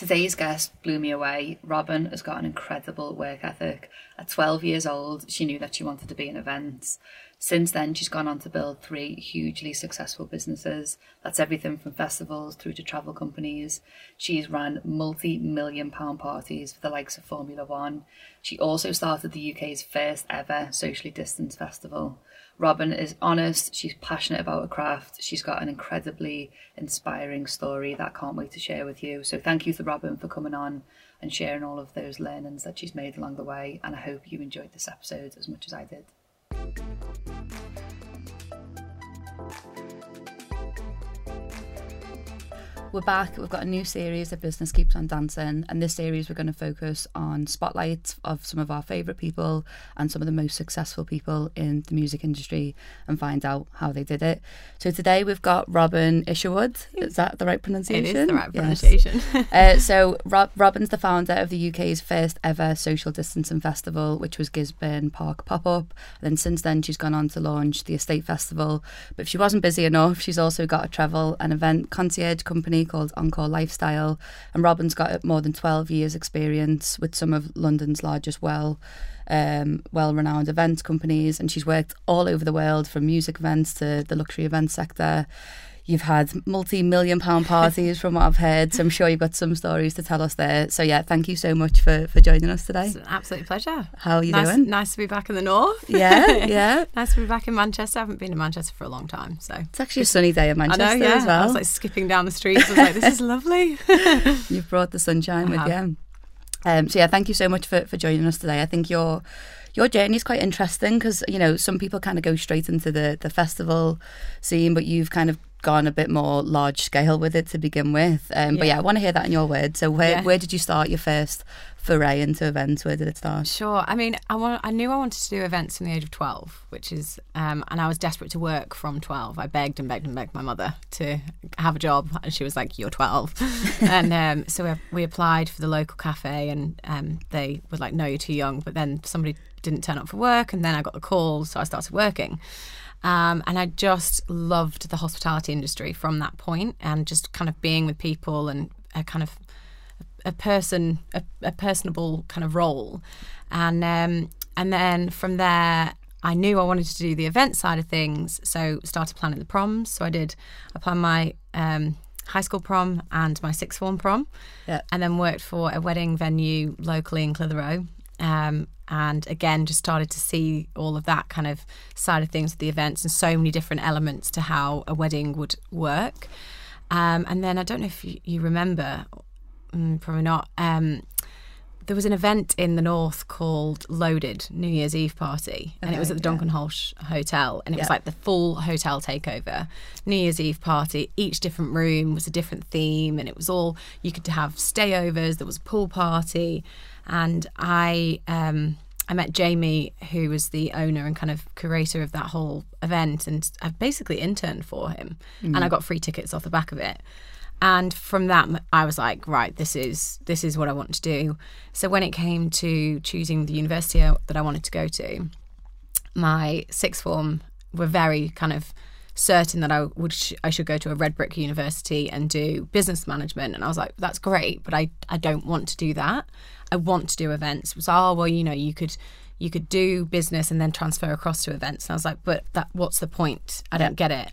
Today's guest blew me away. Robyn has got an incredible work ethic. At 12 years old, she knew that she wanted to be in events. Since then, she's gone on to build three hugely successful businesses. That's everything from festivals through to travel companies. She's run multi million pound parties for the likes of Formula One. She also started the UK's first ever socially distanced festival. Robyn is honest, she's passionate about her craft, she's got an incredibly inspiring story that I can't wait to share with you. So, thank you to Robyn for coming on and sharing all of those learnings that she's made along the way. And I hope you enjoyed this episode as much as I did. We're back. We've got a new series of Business Keeps on Dancing, and this series we're going to focus on spotlights of some of our favourite people and some of the most successful people in the music industry and find out how they did it. So today we've got Robyn Isherwood. Is that the right pronunciation? It is the right pronunciation. Yes. uh, so Rob, Robyn's the founder of the UK's first ever social distancing festival, which was Gisburne Park Pop Up. And then since then, she's gone on to launch the Estate Festival. But if she wasn't busy enough, she's also got a travel and event concierge company called Encore Lifestyle. And Robyn's got more than 12 years' experience with some of London's largest well. Um, well renowned event companies, and she's worked all over the world from music events to the luxury event sector. You've had multi million pound parties from what I've heard, so I'm sure you've got some stories to tell us there. So, yeah, thank you so much for, for joining us today. It's an absolute pleasure. How are you nice, doing? Nice to be back in the north. Yeah, yeah. nice to be back in Manchester. I haven't been in Manchester for a long time, so it's actually a sunny day in Manchester I know, yeah. as well. I was like skipping down the streets. I was like, this is lovely. You've brought the sunshine I with you. Um, so yeah, thank you so much for, for joining us today. I think your your journey is quite interesting because you know some people kind of go straight into the the festival scene, but you've kind of gone a bit more large scale with it to begin with. Um, But Yeah. yeah, I want to hear that in your words. So where Yeah. where did you start your first foray into events? Where did it start? Sure. I mean, I want. I knew I wanted to do events from the age of twelve, which is, um, and I was desperate to work from twelve. I begged and begged and begged my mother to have a job, and she was like, "You're 12. and um, so we, we applied for the local cafe, and um, they were like, "No, you're too young." But then somebody didn't turn up for work, and then I got the call, so I started working. Um, and I just loved the hospitality industry from that point, and just kind of being with people and a kind of a person a, a personable kind of role. And um and then from there I knew I wanted to do the event side of things so started planning the proms. So I did I planned my um high school prom and my sixth form prom. Yeah. and then worked for a wedding venue locally in Clitheroe um and again just started to see all of that kind of side of things with the events and so many different elements to how a wedding would work um, and then I don't know if you, you remember Mm, probably not. Um, there was an event in the north called Loaded New Year's Eve party, and it was at the yeah. Dunkenhalgh Hotel, and it was like the full hotel takeover. New Year's Eve party. Each different room was a different theme, and it was all you could have stayovers. There was a pool party, and I. Um, I met Jamie, who was the owner and kind of curator of that whole event, and I basically interned for him, and I got free tickets off the back of it. And from that I was like right this is this is what i want to do. So when it came to choosing the university that i wanted to go to my sixth form were very kind of certain that i would sh- i should go to a red brick university and do business management. And i was like that's great but i i don't want to do that i want to do events was oh well you know you could you could do business and then transfer across to events and i was like but that what's the point i don't get it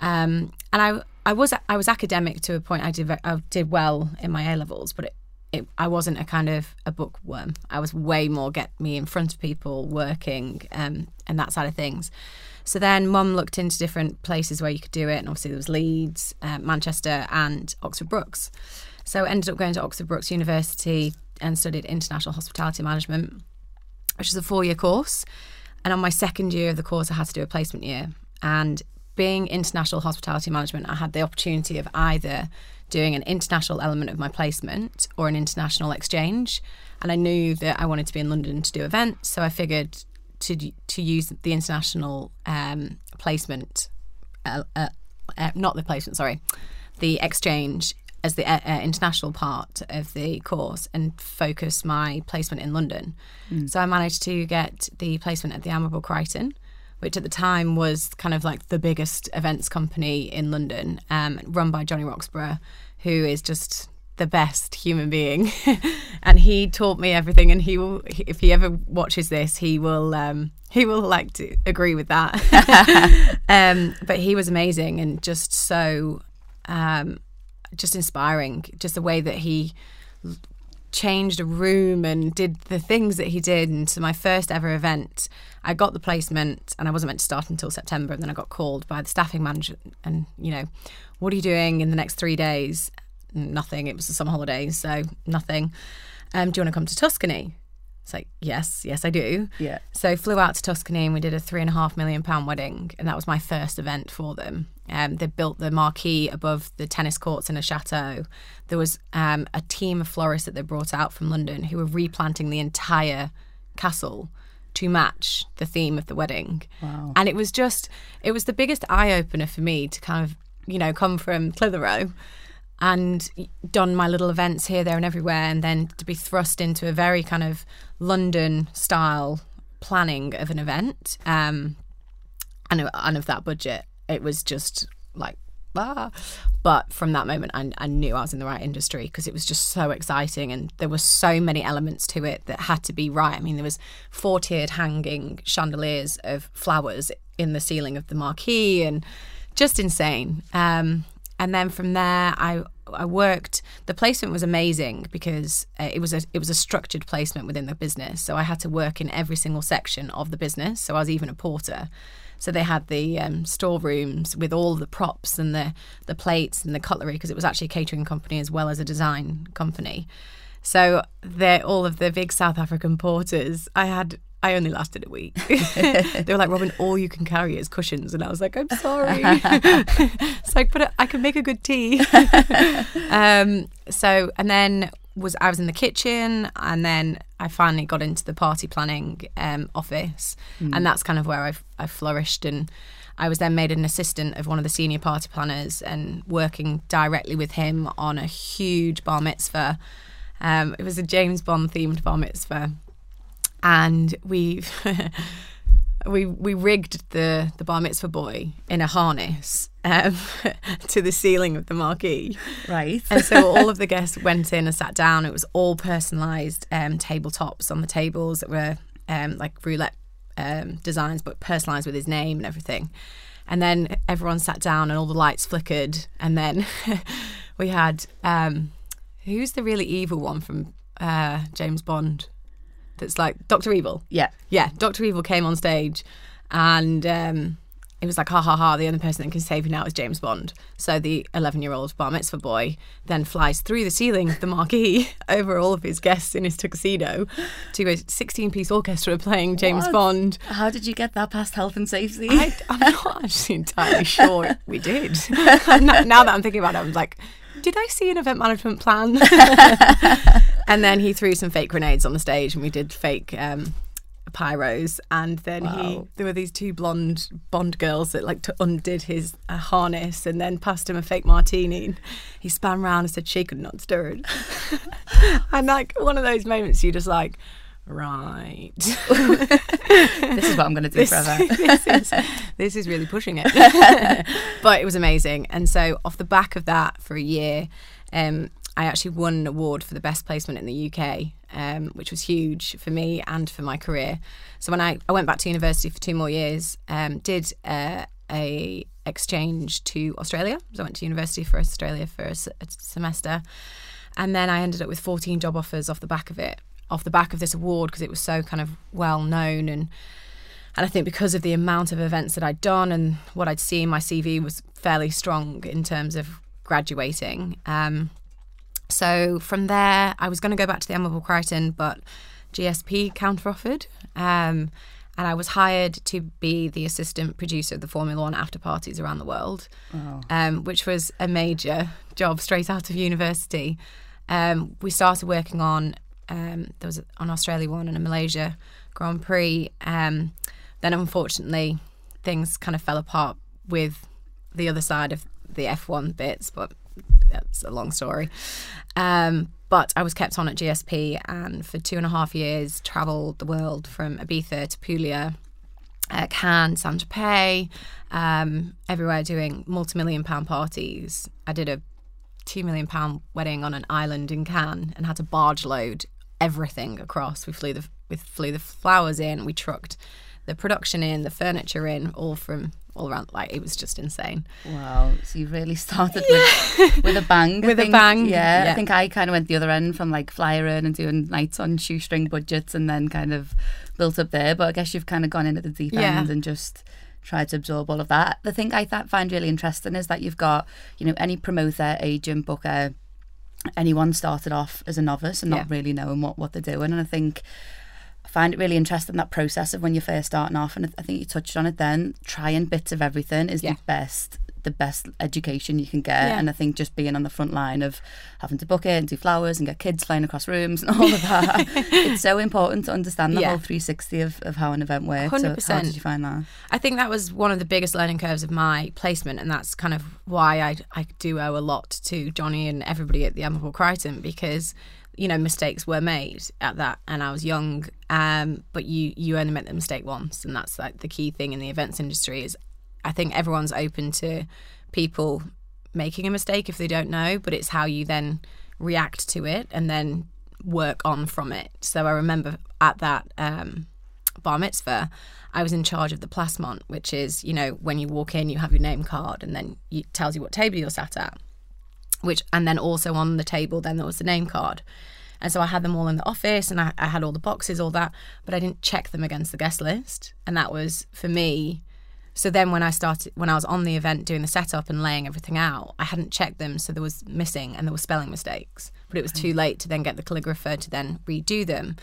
um, and I I was I was academic to a point. I did I did well in my A levels, but it, it, I wasn't a kind of a bookworm. I was way more get me in front of people, working, um, and that side of things. So then, Mum looked into different places where you could do it, and obviously there was Leeds, uh, Manchester, and Oxford Brookes. So ended up going to Oxford Brookes University and studied international hospitality management, which is a four year course. And on my second year of the course, I had to do a placement year. And being international hospitality management, I had the opportunity of either doing an international element of my placement or an international exchange. And I knew that I wanted to be in London to do events, so I figured to to use the international um, placement, uh, uh, uh, not the placement, sorry, the exchange as the uh, uh, international part of the course and focus my placement in London. So I managed to get the placement at the Admirable Crichton, which at the time was kind of like the biggest events company in London, um, run by Johnny Roxburgh, who is just the best human being, and he taught me everything. And he will, if he ever watches this, he will. Um, he will like to agree with that. um, but he was amazing and just so, um, just inspiring. Just the way that he changed a room and did the things that he did. And so my first ever event, I got the placement and I wasn't meant to start until September. And then I got called by the staffing manager and, you know, what are you doing in the next three days? Nothing. It was the summer holidays, so nothing. Um, do you want to come to Tuscany? It's like, yes, yes, I do. Yeah. So flew out to Tuscany and we did a three and a half million pound wedding, and that was my first event for them. Um, they built the marquee above the tennis courts in a chateau. There was um, a team of florists that they brought out from London who were replanting the entire castle to match the theme of the wedding. Wow. And it was just, it was the biggest eye opener for me to kind of, you know, come from Clitheroe and done my little events here, there, and everywhere, and then to be thrust into a very kind of London style planning of an event, um, and and of that budget, it was just like ah. But from that moment, I, I knew I was in the right industry because it was just so exciting, and there were so many elements to it that had to be right. I mean, there was four tiered hanging chandeliers of flowers in the ceiling of the marquee, and just insane. Um, and then from there I I worked the placement was amazing because uh, it was a it was a structured placement within the business so I had to work in every single section of the business so I was even a porter so they had the um, storerooms with all the props and the the plates and the cutlery because it was actually a catering company as well as a design company so they're all of the big South African porters I had I only lasted a week. they were like, Robyn, all you can carry is cushions. And I was like, I'm sorry. it's like, but I can make a good tea. um, so, and then was I was in the kitchen and then I finally got into the party planning um, office. Mm. And that's kind of where I've, I flourished. And I was then made an assistant of one of the senior party planners and working directly with him on a huge bar mitzvah. Um, it was a James Bond themed bar mitzvah and we we we rigged the the bar mitzvah boy in a harness um, to the ceiling of the marquee. Right. and so all of the guests went in and sat down. It was all personalised um, tabletops on the tables that were um, like roulette um, designs, but personalised with his name and everything. And then everyone sat down and all the lights flickered. And then we had um, who's the really evil one from uh, James Bond? that's like Doctor Evil. Yeah. Yeah, Doctor Evil came on stage and um, it was like, ha ha ha, the only person that can save you now is James Bond. So the 11 year old bar mitzvah boy then flies through the ceiling of the marquee over all of his guests in his tuxedo to a 16 piece orchestra playing James What? Bond. How did you get that past health and safety? I, I'm not actually entirely sure we did. now now that I'm thinking about it, I'm like, did I see an event management plan? and then he threw some fake grenades on the stage, and we did fake um, pyros. And then he, there were these two blonde Bond girls that like undid his uh, harness and then passed him a fake martini. He span round and said, "She could not stir it." and like one of those moments, you just like. Right. this is what I'm going to do this, forever. this, is, this is really pushing it. but it was amazing. And so, off the back of that, for a year, um, I actually won an award for the best placement in the UK, um, which was huge for me and for my career. So when I, I went back to university for two more years, um, did uh, a exchange to Australia. So I went to university for Australia for a, semester, and then I ended up with 14 job offers off the back of it, off the back of this award because it was so kind of well known and and I think because of the amount of events that I'd done and what I'd seen, my CV was fairly strong in terms of graduating. Um, so from there, I was going to go back to the Admirable Crichton, but GSP counteroffered. Um, and I was hired to be the assistant producer of the Formula One after parties around the world, um, which was a major job straight out of university. Um, we started working on um, there was an Australia one and a Malaysia Grand Prix. Um, then unfortunately, things kind of fell apart with the other side of the F1 bits, but that's a long story. Um, but I was kept on at GSP and for two and a half years travelled the world from Ibiza to Puglia, uh, Cannes, Saint Tropez, um, everywhere doing multi million pound parties. I did a two million pound wedding on an island in Cannes and had to barge load everything across. We flew the we flew the flowers in, we trucked the production in, the furniture in, all from all around. Like it was just insane. Wow. So you really started with, with a bang. With a bang, Yeah, yeah. I think I kind of went the other end from like flyering and doing nights on shoestring budgets and then kind of built up there. But I guess you've kind of gone into the deep Yeah. end and just tried to absorb all of that. The thing I th- find really interesting is that you've got, you know, any promoter, agent, booker, anyone started off as a novice and Yeah. not really knowing what, what they're doing. And I think I find it really interesting that process of when you're first starting off. And I think you touched on it then. Trying bits of everything is Yeah. the best the best education you can get Yeah. and I think just being on the front line of having to book it and do flowers and get kids flying across rooms and all of that it's so important to understand the Yeah. whole 360 of, of how an event works so how 100%. did you find that I think that was one of the biggest learning curves of my placement, and that's kind of why I I do owe a lot to Johnny and everybody at the Admirable Crichton because you know mistakes were made at that, and I was young. Um, but you you only make the mistake once, and that's like the key thing in the events industry is I think everyone's open to people making a mistake if they don't know, but it's how you then react to it and then work on from it. So I remember at that um, bar mitzvah, I was in charge of the placement which is, you know, when you walk in, you have your name card and then it tells you what table you're sat at. Which and then also on the table, then there was the name card. And so I had them all in the office and I, I had all the boxes, all that, but I didn't check them against the guest list. And that was for me. So then when I started, when I was on the event doing the setup and laying everything out, I hadn't checked them. So there was missing and there were spelling mistakes, but it was too late to then get the calligrapher to then redo them.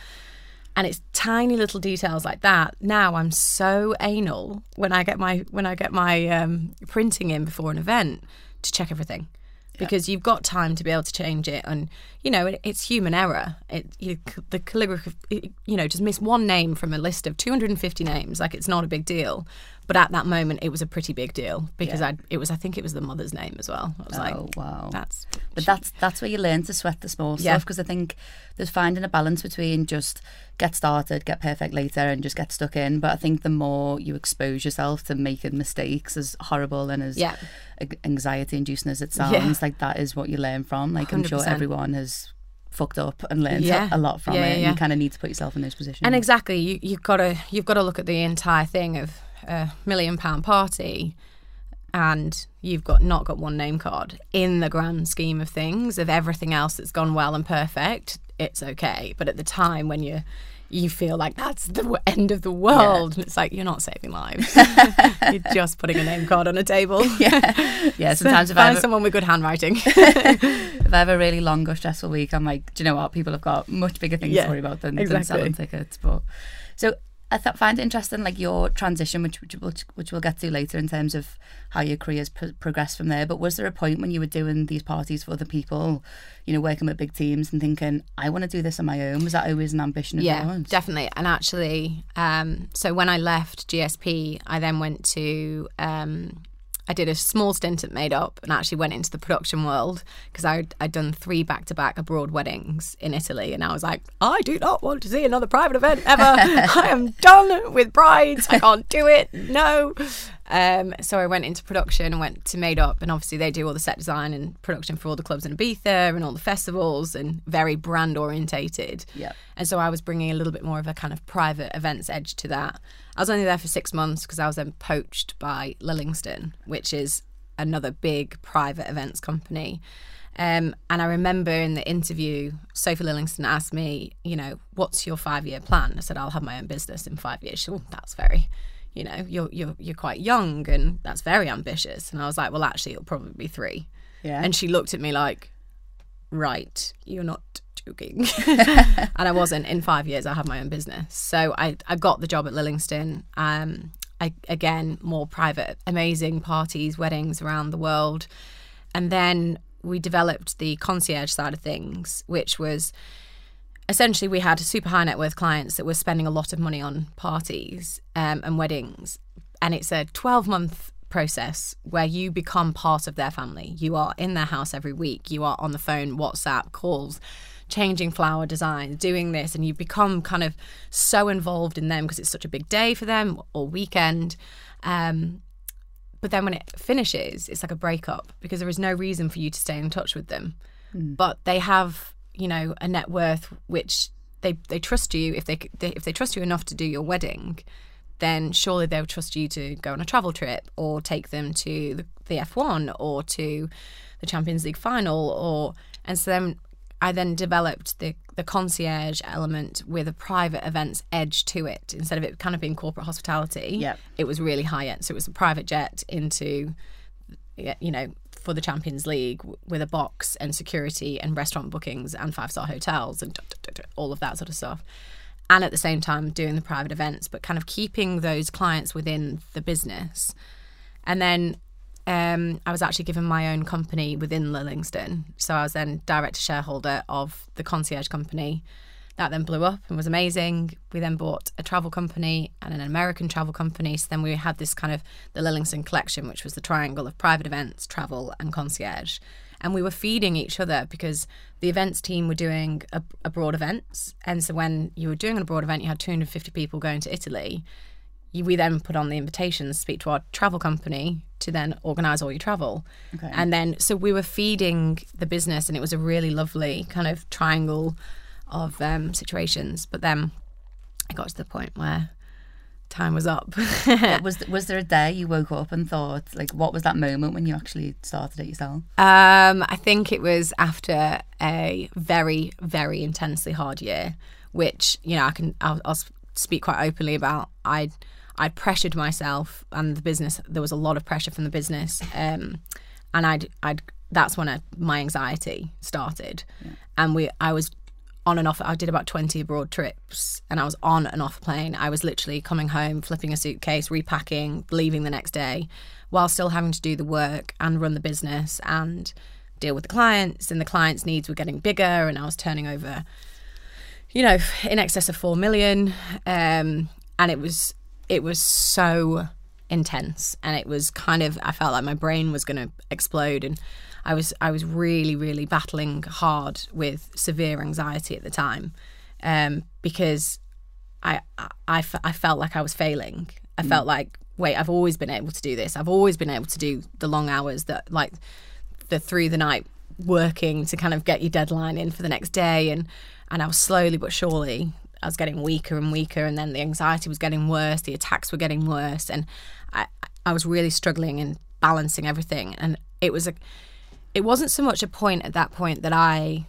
And it's tiny little details like that. Now I'm so anal when I get my when I get my um, printing in before an event to check everything because you've got time to be able to change it. And you know it, it's human error. It you, the calligraphy you know just miss one name from a list of 250 names. Like it's not a big deal but at that moment it was a pretty big deal because I it was I think it was the mother's name as well I was oh like wow that's But that's that's where you learn to sweat the small Yeah. stuff because I think there's finding a balance between just get started, get perfect later, and just get stuck in. But I think the more you expose yourself to making mistakes, as horrible and as Yeah. anxiety inducing as it sounds, Yeah. like that is what you learn from. Like i am sure everyone has fucked up and learned Yeah. a lot from Yeah, it. yeah, yeah. You kind of need to put yourself in those positions. And exactly, you you've got to you've got to look at the entire thing of a million pound party, and you've got not got one name card in the grand scheme of things of everything else that's gone well and perfect. It's okay, but at the time when you you feel like that's the end of the world, and it's like you're not saving lives. you're just putting a name card on a table. yeah, yeah. Sometimes if I, Find someone with good handwriting. if I have a really long or stressful week, I'm like, do you know what? People have got much bigger things Yeah, to worry about than, than selling tickets. But so I th- find it interesting, like your transition, which which, which we'll get to later in terms of how your career's pro- progressed from there. But was there a point when you were doing these parties for other people, you know, working with big teams and thinking, I want to do this on my own? Was that always an ambition of yeah yours? definitely and actually um, so when i left gsp i then went to um, i did a small stint at made up and actually went into the production world because I'd, I'd done three back-to-back abroad weddings in italy and i was like i do not want to see another private event ever. I am done with brides. I can't do it. No um, so I went into production and went to Made Up, and obviously they do all the set design and production for all the clubs in Ibiza and all the festivals, and very brand orientated. Yeah. And so I was bringing a little bit more of a kind of private events edge to that. I was only there for six months because I was then poached by Lillingston, which is another big private events company. Um, and I remember in the interview, Sophie Lillingston asked me, you know, what's your five year plan? I said, I'll have my own business in five years. She said, well, that's very, you know, you're, you're, you're quite young and that's very ambitious. And I was like, well, actually, it'll probably be three. Yeah. And she looked at me like, right, you're not joking. and I wasn't. In five years, I have my own business. So I, I got the job at Lillingston. Um, I, again, more private, amazing parties, weddings around the world. And then we developed the concierge side of things, which was essentially we had super high net worth clients that were spending a lot of money on parties um, and weddings. And it's a 12 month process where you become part of their family. You are in their house every week. You are on the phone whatsapp calls changing flower designs doing this and you become kind of so involved in them because it's such a big day for them or weekend. Um, but then when it finishes, it's like a breakup because there is no reason for you to stay in touch with them. But they have, you know, a net worth which they they trust you if they, they if they trust you enough to do your wedding, then surely they'll trust you to go on a travel trip or take them to the, the F1 or to the Champions League final or and so then I then developed the the concierge element with a private events edge to it instead of it kind of being corporate hospitality. Yep. It was really high end. So it was a private jet into you know, for the Champions League with a box and security and restaurant bookings and five star hotels and all of that sort of stuff. And at the same time, doing the private events, but kind of keeping those clients within the business. And then um, I was actually given my own company within Lillingston. So I was then director shareholder of the concierge company. That then blew up and was amazing. We then bought a travel company and an American travel company. So then we had this kind of the Lillingston collection, which was the triangle of private events, travel, and concierge. And we were feeding each other because the events team were doing a, abroad events. And so when you were doing an abroad event, you had 250 people going to Italy you, we then put on the invitations, speak to our travel company to then organise all your travel. Okay. And then, so we were feeding the business, and it was a really lovely kind of triangle of um, situations. But then I got to the point where time was up. Was was there a day you woke up and thought like what was that moment when you actually started it yourself? Um, I think it was after a very, very intensely hard year, which you know I can I'll, I'll speak quite openly about. I I pressured myself and the business. There was a lot of pressure from the business, um, and I'd I'd that's when I, my anxiety started, and we I was on and off. I did about 20 abroad trips and I was on and off plane. I was literally coming home, flipping a suitcase, repacking, leaving the next day while still having to do the work and run the business and deal with the clients. And the clients' needs were getting bigger and I was turning over, you know, in excess of 4 million. Um, and it was, it was so intense and it was kind of I felt like my brain was going to explode and I was I was really really battling hard with severe anxiety at the time um, because I, I I I felt like I was failing. I felt like wait I've always been able to do this. I've always been able to do the long hours that like the through the night working to kind of get your deadline in for the next day. And and I was slowly but surely I was getting weaker and weaker and then the anxiety was getting worse the attacks were getting worse and I I was really struggling and balancing everything. And it was a it wasn't so much a point at that point that I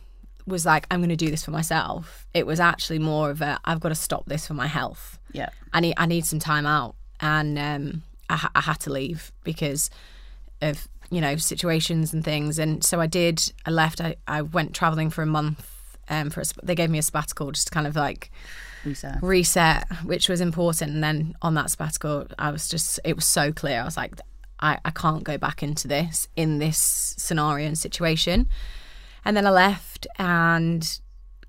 was like I'm going to do this for myself it was actually more of a I've got to stop this for my health Yeah. I need I need some time out, and um, I, ha- I had to leave because of you know situations and things. And so I did. I left. I, I went traveling for a month. Um, for a, they gave me a sabbatical just to kind of like Reset. reset, which was important. And then on that sabbatical, I was just it was so clear. I was like, I, I can't go back into this in this scenario and situation. And then I left and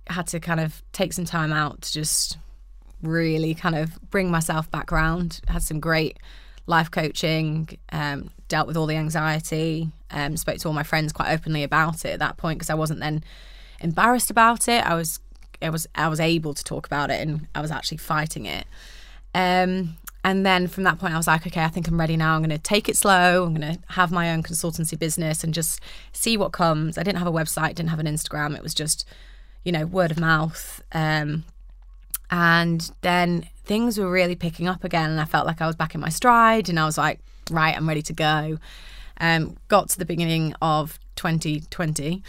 had to kind of take some time out to just really kind of bring myself back around. Had some great life coaching, um, dealt with all the anxiety, um, spoke to all my friends quite openly about it at that point because I wasn't then embarrassed about it. I was, I was, I was able to talk about it, and I was actually fighting it. Um, and then from that point, I was like, okay, I think I'm ready now. I'm going to take it slow. I'm going to have my own consultancy business and just see what comes. I didn't have a website, didn't have an Instagram. It was just, you know, word of mouth. Um, and then things were really picking up again, and I felt like I was back in my stride. And I was like, right, I'm ready to go. Um, got to the beginning of 2020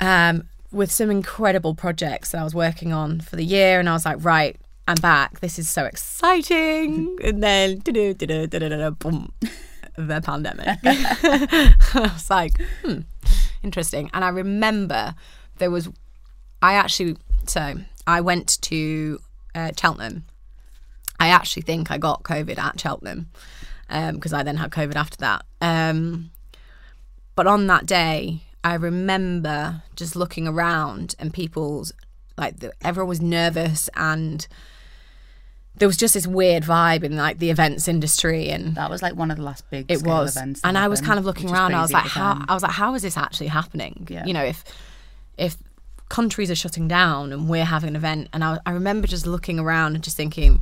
um, with some incredible projects that I was working on for the year, and I was like, right, I'm back. This is so exciting. And then, boom, the pandemic. I was like, hmm, interesting. And I remember there was, I actually, so I went to uh, Cheltenham. I actually think I got COVID at Cheltenham because I then had COVID after that. Um, but on that day, I remember just looking around and people's like the, everyone was nervous and there was just this weird vibe in like the events industry and That was like one of the last big it scale was events. and i was kind of looking around i was like how time. i was like how is this actually happening Yeah. you know if if countries are shutting down and we're having an event and I, I remember just looking around and just thinking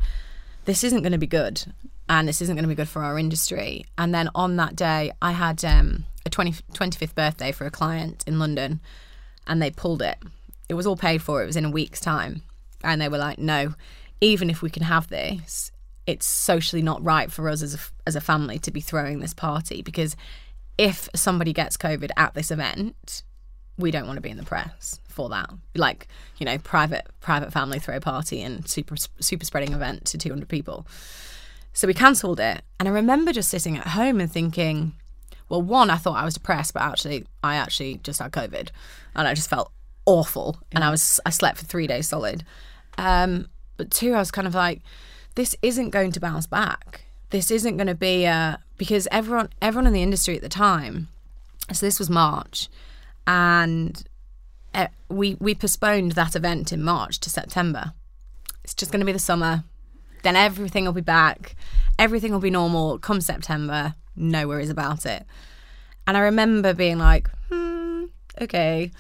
this isn't going to be good and this isn't going to be good for our industry. And then on that day, I had um, a 20, 25th birthday for a client in London, and they pulled it. It was all paid for. It was in a week's time, and they were like, "No, even if we can have this, it's socially not right for us as a, as a family to be throwing this party because if somebody gets COVID at this event, we don't want to be in the press for that. Like, you know, private private family throw party and super super spreading event to 200 people. So we cancelled it. And I remember just sitting at home and thinking, well, one, I thought I was depressed, but actually, I actually just had COVID, and I just felt awful, and I was I slept for three days solid. Um, but two, I was kind of like, this isn't going to bounce back. This isn't going to be a because everyone everyone in the industry at the time. So this was March, and uh, we we postponed that event in March to September. It's just going to be the summer. Then everything will be back. Everything will be normal come September. No worries about it. And I remember being like, hmm, okay.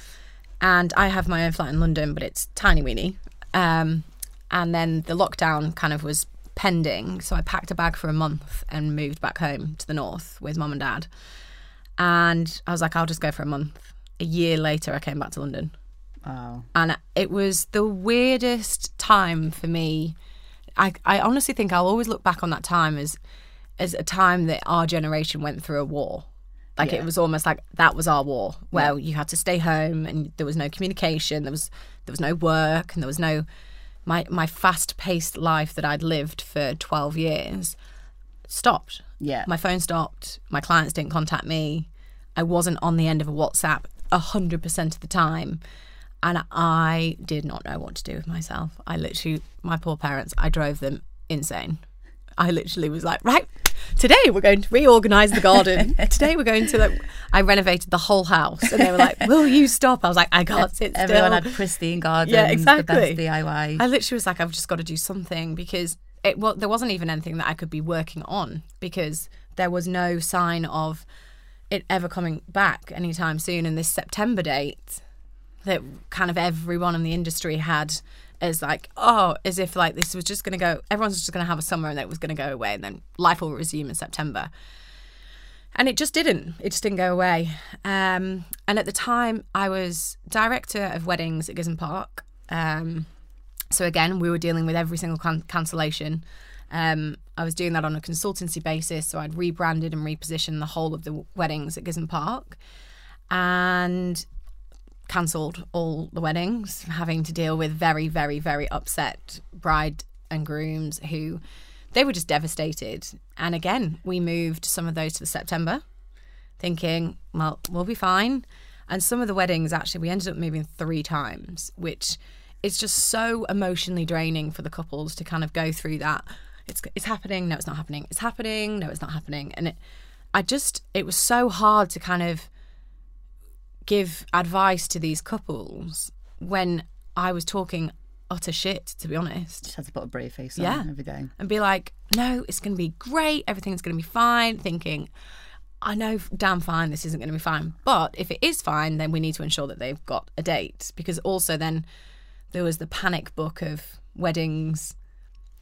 And I have my own flat in London, but it's tiny weeny. Um, and then the lockdown kind of was pending. So I packed a bag for a month and moved back home to the north with mum and dad. And I was like, I'll just go for a month. A year later, I came back to London. Wow. And it was the weirdest time for me. I, I honestly think I'll always look back on that time as as a time that our generation went through a war. Like Yeah. it was almost like that was our war, where you had to stay home and there was no communication, there was there was no work, and there was no my my fast paced life that I'd lived for twelve years stopped. Yeah. My phone stopped. My clients didn't contact me. I wasn't on the end of a WhatsApp hundred percent of the time. And I did not know what to do with myself. I literally my poor parents, I drove them insane. I literally was like, right, today we're going to reorganize the garden. today we're going to like I renovated the whole house. And they were like, Will you stop? I was like, I can't sit still. Everyone had pristine gardens. Yeah, The exactly. best DIY. I literally was like, I've just got to do something because it well, there wasn't even anything that I could be working on because there was no sign of it ever coming back anytime soon. And this September date that kind of everyone in the industry had as like, oh, as if like this was just going to go, everyone's just going to have a summer and it was going to go away and then life will resume in September. And it just didn't. It just didn't go away. Um, and at the time, I was director of weddings at Gisburne Park. Um, so again, we were dealing with every single can- cancellation. Um, I was doing that on a consultancy basis. So I'd rebranded and repositioned the whole of the weddings at Gisburne Park, and cancelled all the weddings, having to deal with very, very, very upset bride and grooms who they were just devastated. And again, we moved some of those to September, thinking, well, we'll be fine. And some of the weddings, actually, we ended up moving three times, which is just so emotionally draining for the couples to kind of go through that. It's, it's happening. No, it's not happening. It's happening. No, it's not happening. And it, I just, it was so hard to kind of give advice to these couples when I was talking utter shit, to be honest Just had to put a brave face on Yeah. every day. and be like, no, it's going to be great. Everything's going to be fine. Thinking, I know damn fine this isn't going to be fine. But if it is fine, then we need to ensure that they've got a date. Because also, then there was the panic book of weddings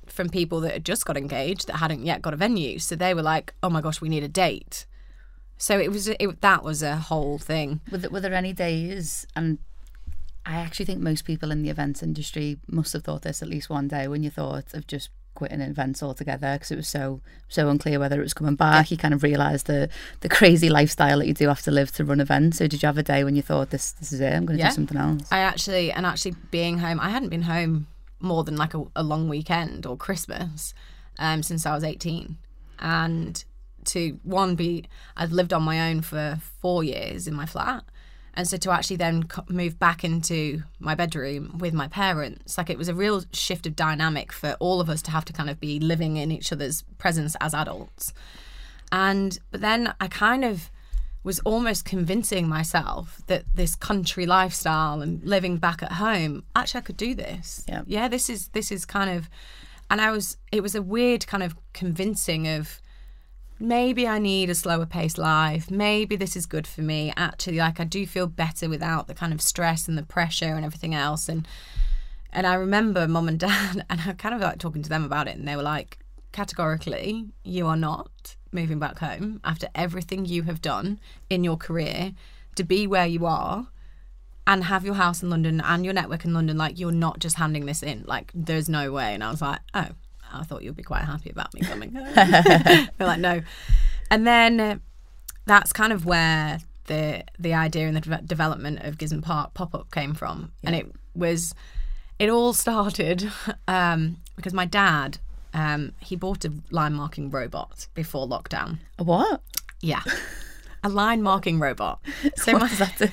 from people that had just got engaged that hadn't yet got a venue. So they were like, oh my gosh, we need a date. So it was it, that was a whole thing. Were there, were there any days, and I actually think most people in the events industry must have thought this at least one day when you thought of just quitting events altogether because it was so so unclear whether it was coming back. You kind of realised the the crazy lifestyle that you do have to live to run events. So did you have a day when you thought this this is it? I'm going to Yeah. do something else. I actually, and actually being home, I hadn't been home more than like a, a long weekend or Christmas um, since I was 18. And to one, be, I'd lived on my own for four years in my flat. And so to actually then move back into my bedroom with my parents, like it was a real shift of dynamic for all of us to have to kind of be living in each other's presence as adults. And but then I kind of was almost convincing myself that this country lifestyle and living back at home, actually I could do this. Yeah. Yeah, this is this is kind of and I was it was a weird kind of convincing of maybe I need a slower paced life. Maybe this is good for me. Actually, like I do feel better without the kind of stress and the pressure and everything else. And and I remember mum and dad, and I kind of like talking to them about it, and they were like, categorically, you are not moving back home after everything you have done in your career to be where you are and have your house in London and your network in London. Like, you're not just handing this in. Like, there's no way. And I was like, oh, I thought you'd be quite happy about me coming home. They're like, no. And then uh, that's kind of where the the idea and the de- development of Gisburne Park pop up came from, and it was it all started um, because my dad um, he bought a line marking robot before lockdown. A what? Yeah. A line marking robot. So what my, does that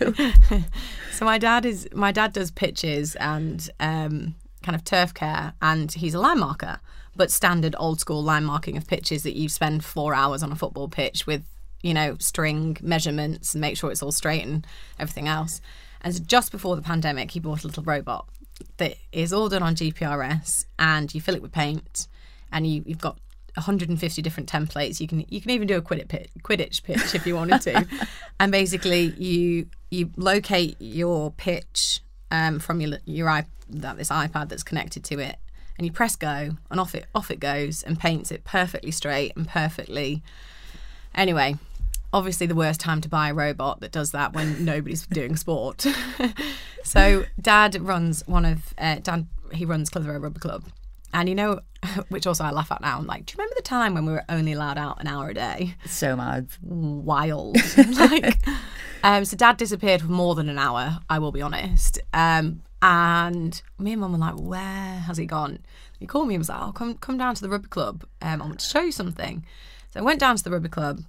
do? so my dad is my dad does pitches and um, kind of turf care, and he's a line marker, but standard old school line marking of pitches that you spend four hours on a football pitch with, you know, string measurements and make sure it's all straight and everything else. And so just before the pandemic, he bought a little robot that is all done on GPRS, and you fill it with paint, and you, you've got 150 different templates. You can you can even do a Quidditch pitch, Quidditch pitch if you wanted to, and basically you you locate your pitch um, from your your this iPad that's connected to it, and you press go, and off it off it goes, and paints it perfectly straight and perfectly. Anyway, obviously the worst time to buy a robot that does that when nobody's doing sport. so Dad runs one of uh, Dad. He runs Clitheroe Rugby Club, and you know, which also I laugh at now. I'm like, do you remember the time when we were only allowed out an hour a day? so mad. Wild. like, um, so Dad disappeared for more than an hour. I will be honest. Um, and me and Mum were like, where has he gone? He called me and was like, oh, come come down to the rugby club. Um, I want to show you something. So I went down to the rugby club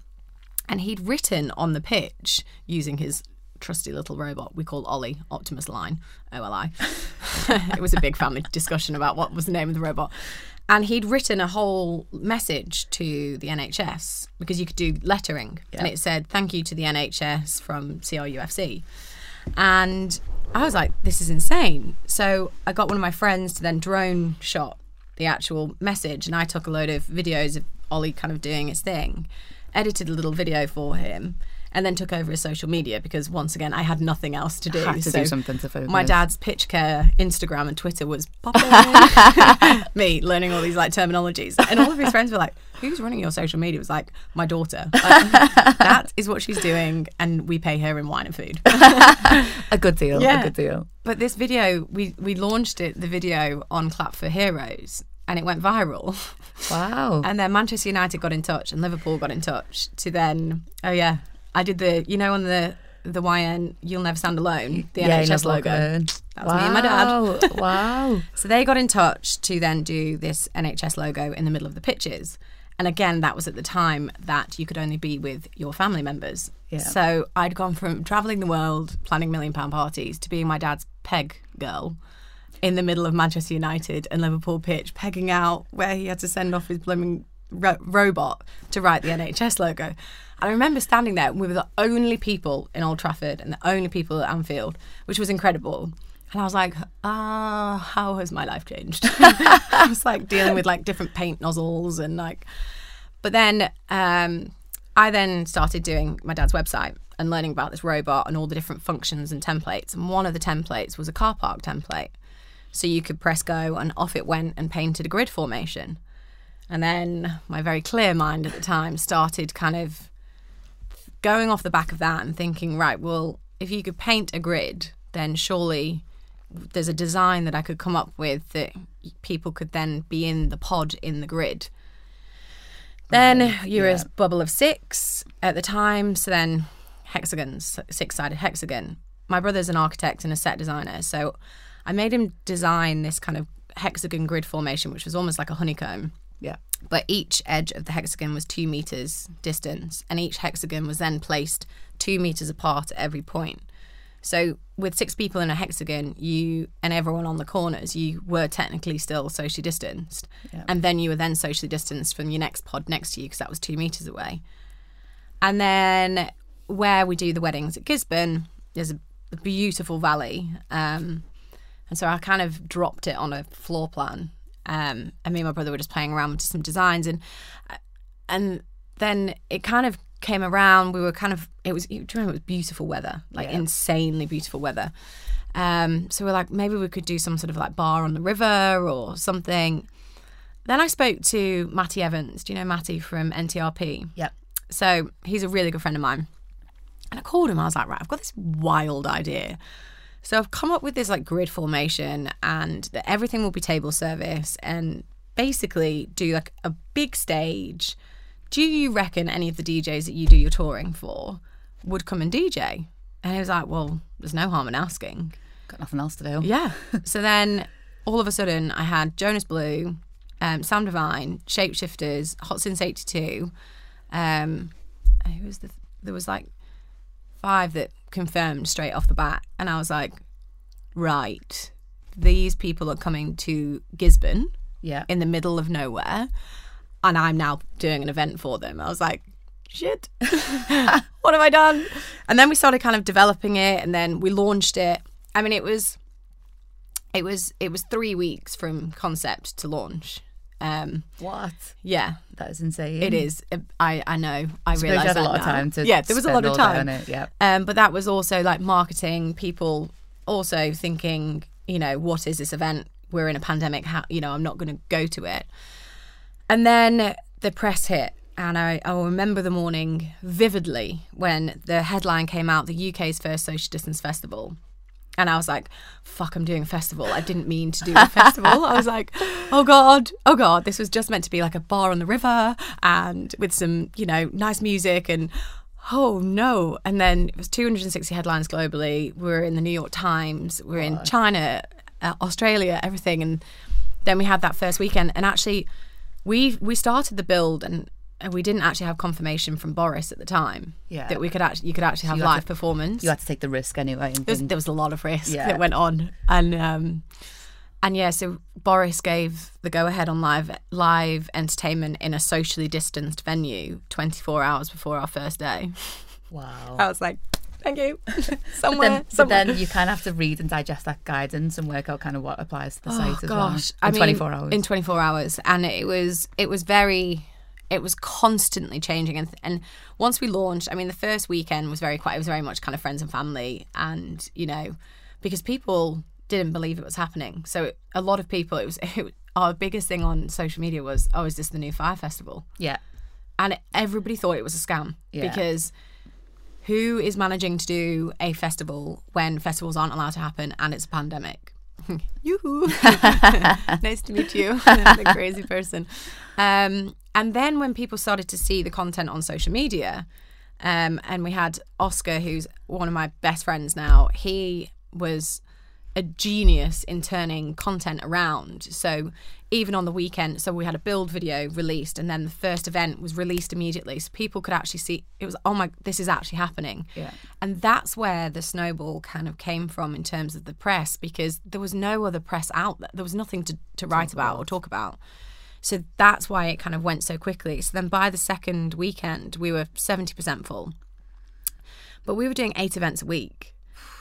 and he'd written on the pitch using his trusty little robot we call Ollie Optimus Line OLI. it was a big family discussion about what was the name of the robot. And he'd written a whole message to the NHS because you could do lettering, and it said "Thank you to the NHS from CRUFC." And I was like, "This is insane!" So I got one of my friends to then drone shot the actual message, and I took a load of videos of Ollie kind of doing his thing, edited a little video for him, and then took over his social media because once again I had nothing else to do. Had to so do something to focus. My dad's pitch care Instagram and Twitter was popping. Me learning all these like terminologies, and all of his friends were like, "Who's running your social media?" It was like my daughter. Like, that is what she's doing, and we pay her in wine and food. a good deal. Yeah. A good deal. But this video, we we launched it, the video on Clap for Heroes, and it went viral. Wow. And then Manchester United got in touch and Liverpool got in touch to then, oh yeah, I did the, you know, on the the YN, You'll Never Stand Alone, the yeah, NHS logo. Alone. That was me and my dad. Wow. wow. So they got in touch to then do this NHS logo in the middle of the pitches. And again, that was at the time that you could only be with your family members. Yeah. So I'd gone from traveling the world, planning million pound parties, to being my dad's peg girl in the middle of Manchester United and Liverpool pitch, pegging out where he had to send off his blooming ro- robot to write the NHS logo. And I remember standing there, and we were the only people in Old Trafford and the only people at Anfield, which was incredible. And I was like, ah, how has my life changed? I was like dealing with like different paint nozzles and like, but then um, I then started doing my dad's website and learning about this robot and all the different functions and templates. And one of the templates was a car park template. So you could press go and off it went and painted a grid formation. And then my very clear mind at the time started kind of going off the back of that and thinking, right, well, if you could paint a grid, then surely there's a design that I could come up with that people could then be in the pod in the grid. Then you're a bubble of six at the time, so then hexagons, six sided hexagon. My brother's an architect and a set designer, so I made him design this kind of hexagon grid formation, which was almost like a honeycomb Yeah. but each edge of the hexagon was two meters distance, and each hexagon was then placed two meters apart at every point. So, with six people in a hexagon, you and everyone on the corners, you were technically still socially distanced, and then you were then socially distanced from your next pod next to you because that was two meters away. And then where we do the weddings at Gisburne, there's a, a beautiful valley. Um, and so I kind of dropped it on a floor plan. Um, and me and my brother were just playing around with some designs. And and then it kind of came around. We were kind of, it was, do you remember it was beautiful weather, like insanely beautiful weather. Um, so we're like, maybe we could do some sort of like bar on the river or something. then I spoke to Matty Evans. Do you know Matty from NTRP? Yeah. So he's a really good friend of mine. And I called him. I was like, right, I've got this wild idea. So I've come up with this like grid formation, and that everything will be table service, and basically do like a big stage. Do you reckon any of the DJs that you do your touring for would come and DJ? And he was like, well, there's no harm in asking. Got nothing else to do. Yeah. so then all of a sudden I had Jonas Blue, um, Sam Divine, Shapeshifters, Hot Since 82. Um, who was the, there was like five that confirmed straight off the bat. And I was like, right, these people are coming to Gisburne Yeah. in the middle of nowhere. And I'm now doing an event for them. I was like, shit, what have I done? And then we started kind of developing it and then we launched it. I mean, it was, it was, it was three weeks from concept to launch. Um, What? yeah, That is insane. it is. I, I know. I you had a lot of time to Yeah, there was a lot of time. it, yeah. Um, but that was also like marketing. People also thinking, you know, what is this event? We're in a pandemic. How, you know, I'm not going to go to it. And then the press hit, and I, I remember the morning vividly when the headline came out: the UK's first social distance festival. And I was like, fuck, I'm doing a festival. I didn't mean to do a festival. I was like, oh God, oh God, this was just meant to be like a bar on the river and with some, you know, nice music and oh no. And then it was 260 headlines globally. We were in the New York Times, we were in China, uh, Australia, everything. And then we had that first weekend. And actually, we we started the build and we didn't actually have confirmation from Boris at the time Yeah. that we could actually you could actually have had live to- performance You had to take the risk anyway. There was, there was a lot of risk Yeah. that went on, and um, and yeah, so Boris gave the go ahead on live live entertainment in a socially distanced venue 24 hours before our first day. wow. I was like, thank you, But somewhere, then, but then you kind of have to read and digest that guidance and work out kind of what applies to the site as gosh, well. I In mean, 24 hours. In 24 hours, and it was it was very. It was constantly changing, and and once we launched, I mean, the first weekend was very quiet. It was very much kind of friends and family, and you know, because people didn't believe it was happening. So a lot of people, it was it, our biggest thing on social media was, oh, is this the new Fire Festival? yeah. and everybody thought it was a scam Yeah. because who is managing to do a festival when festivals aren't allowed to happen and it's a pandemic? Yoo-hoo. nice to meet you, the crazy person. Um, and then when people started to see the content on social media, um, and we had Oscar, who's one of my best friends now, he was a genius in turning content around. So even on the weekend, so we had a build video released, and then the first event was released immediately, so people could actually see it was oh my, this is actually happening. Yeah. And that's where the snowball kind of came from in terms of the press, because there was no other press out there. There was nothing to, to write about or talk about. So that's why it kind of went so quickly. So then by the second weekend, we were 70% full. But we were doing eight events a week.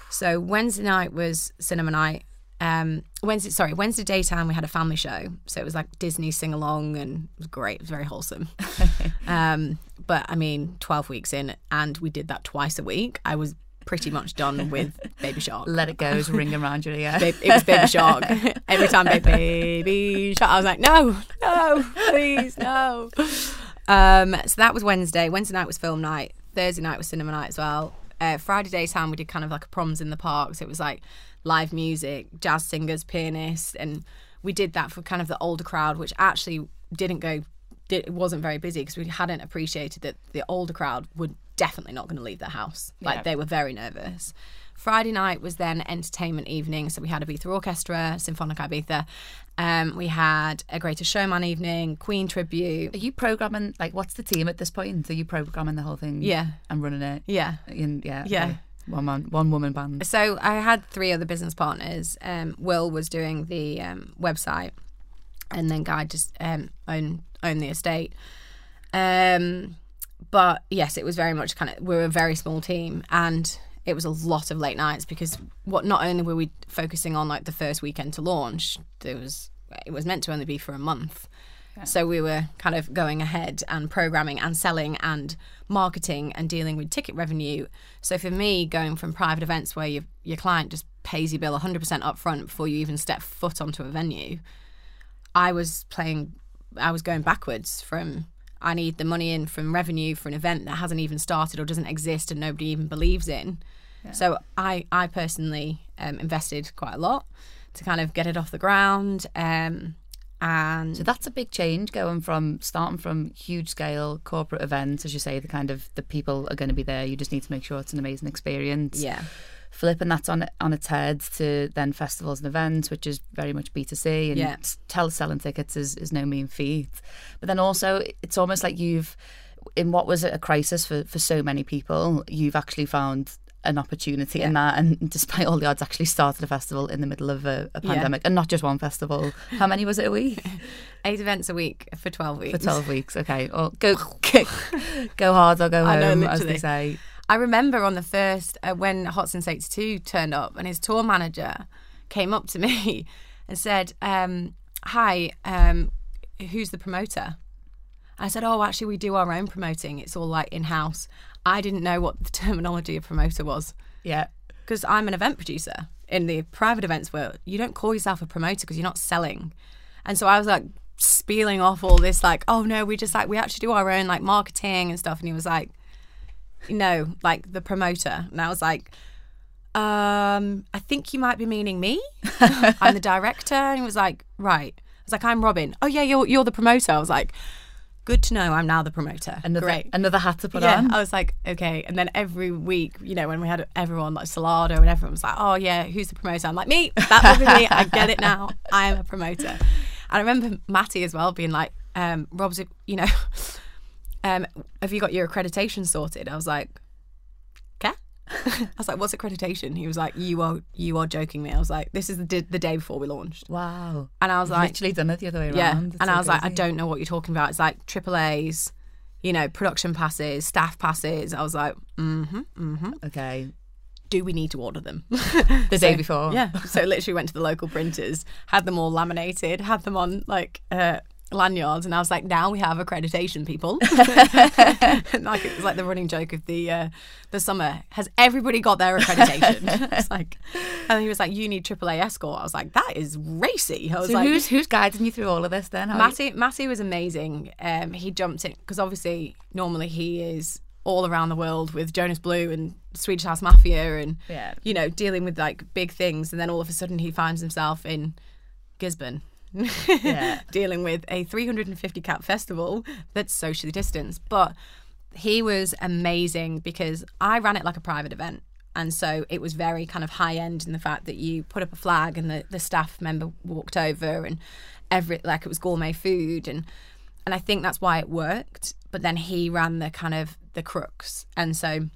So Wednesday night was cinema night. Um, Wednesday, sorry, Wednesday daytime we had a family show. So it was like Disney sing along and it was great. It was very wholesome. um, but I mean, 12 weeks in and we did that twice a week. I was pretty much done with Baby Shark. Let it go is ringing around your ear. It was Baby Shark. Every time baby, baby Shark, I was like, no, no, please, no. Um, so that was Wednesday. Wednesday night was film night. Thursday night was cinema night as well. Uh, Friday daytime we did kind of like a proms in the park. So it was like live music, jazz singers, pianists, and we did that for kind of the older crowd, which actually didn't go. Did, it wasn't very busy because we hadn't appreciated that the older crowd were definitely not going to leave their house. Like Yeah. they were very nervous. Friday night was then entertainment evening. So we had Ibiza Orchestra, Symphonic Ibiza. Um, we had a Greater Showman evening, Queen tribute. Are you programming, like, what's the team at this point? Are you programming the whole thing? Yeah. And running it? Yeah. In, yeah. Yeah. okay. One man, one woman band. So I had three other business partners. Um, Will was doing the um, website, and then Guy just um, owned owned the estate. Um, but yes, it was very much kind of we were a very small team, and it was a lot of late nights because what not only were we focusing on like the first weekend to launch, there was it was meant to only be for a month. So we were kind of going ahead and programming and selling and marketing and dealing with ticket revenue. So for me, going from private events where your your client just pays your bill 100% upfront before you even step foot onto a venue, I was playing I was going backwards from I need the money in from revenue for an event that hasn't even started or doesn't exist and nobody even believes in. So I I personally um, invested quite a lot to kind of get it off the ground. Um, and So that's a big change going from starting from huge scale corporate events, as you say, the kind of the people are going to be there. You just need to make sure it's an amazing experience. yeah, Flipping that on on its head to then festivals and events, which is very much B two C, and Yeah. tell selling tickets is, is no mean feat. But then also, it's almost like you've in what was a crisis for for so many people, you've actually found an opportunity in that, and despite all the odds, actually started a festival in the middle of a, a Yeah. pandemic, and not just one festival. How many was it a week? eight events a week for twelve weeks. for 12 weeks. Okay. Well, go go hard or go I know, home, as they say. I remember on the first uh, when Hot Since 82 turned up and his tour manager came up to me and said, um, "Hi, um, who's the promoter?" I said, "Oh, actually, we do our own promoting. It's all like in house." I didn't know what the terminology of promoter was Yeah. because I'm an event producer in the private events world. You don't call yourself a promoter because you're not selling. And so I was like spieling off all this, like, oh no, we just like, we actually do our own like marketing and stuff. And he was like, no, like the promoter. And I was like, um, I think you might be meaning me. I'm the director. And he was like, right. I was like, I'm Robyn. Oh yeah, you're you're the promoter. I was like, good to know. I'm now the promoter. Another Great. another hat to put Yeah, on. I was like, okay. And then every week, you know, when we had everyone like Solardo and everyone was like, oh yeah, who's the promoter? I'm like, me. That will be me. I get it now. I am a promoter. And I remember Matty as well being like, um, Rob's, you know, um, have you got your accreditation sorted? I was like, okay. I was like, what's accreditation? He was like, you are you are joking me. I was like, this is the, d- the day before we launched. Wow. And I was You've like, literally done it the other way yeah. around. It's And so I was like, I don't know what you're talking about. It's like triple A's, you know, production passes, staff passes. I was like, mm-hmm, mm-hmm. Okay. Do we need to order them? The day before. yeah. So literally went to the local printers, had them all laminated, had them on like uh, lanyards, and I was like, now we have accreditation, people. like it was like the running joke of the uh, the summer. Has everybody got their accreditation? it's like, and he was like, you need AAA escort. I was like, that is racy. I was So like, who's who's guiding you through all of this then? How Matty, Matty was amazing. Um, he jumped in because obviously normally he is all around the world with Jonas Blue and Swedish House Mafia and Yeah. you know dealing with like big things, and then all of a sudden he finds himself in Gisburne. Yeah. dealing with a 350 cap festival that's socially distanced. But he was amazing because I ran it like a private event. And so it was very kind of high end in the fact that you put up a flag and the, the staff member walked over and every like it was gourmet food and and I think that's why it worked. But then he ran the kind of the crooks. And so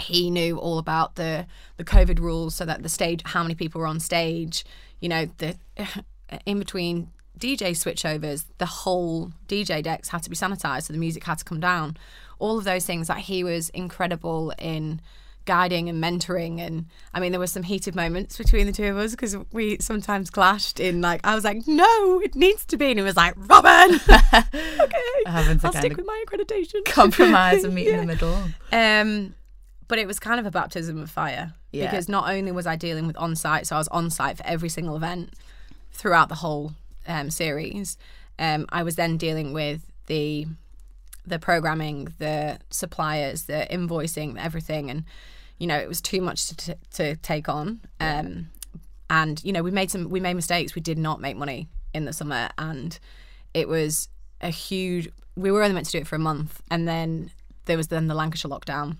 he knew all about the the COVID rules, so that the stage, how many people were on stage, you know, the in between DJ switchovers, the whole DJ decks had to be sanitized, so the music had to come down. All of those things that he was incredible in guiding and mentoring and I mean there were some heated moments between the two of us because we sometimes clashed in like I was like no it needs to be and he was like Robyn okay I'll stick with my accreditation compromise and meet in the middle. um, but it was kind of a baptism of fire Yeah. because not only was I dealing with on site, so I was on site for every single event throughout the whole um, series. Um, I was then dealing with the the programming, the suppliers, the invoicing, everything, and you know it was too much to t- to take on. Um, and you know we made some we made mistakes. We did not make money in the summer, and it was a huge. We were only meant to do it for a month, and then there was then the Lancashire lockdown.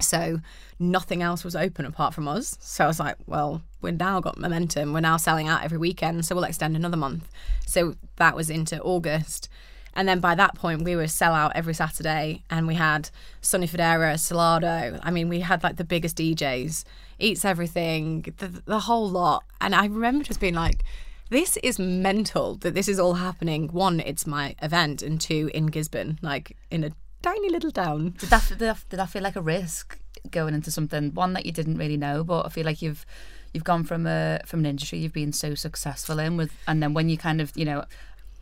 So nothing else was open apart from us. So I was like, well, we've now got momentum. We're now selling out every weekend, so we'll extend another month. So that was into August. And then by that point, we were sell out every Saturday, and we had Sonny Fodera, Solardo. I mean, we had like the biggest DJs, Eats Everything, the, the whole lot. And I remember just being like, this is mental that this is all happening. One, it's my event, and two, in Gisburne, like in a tiny little town. Did that, did that did that feel like a risk going into something one that you didn't really know, but I feel like you've you've gone from a from an industry you've been so successful in with, and then when you kind of you know,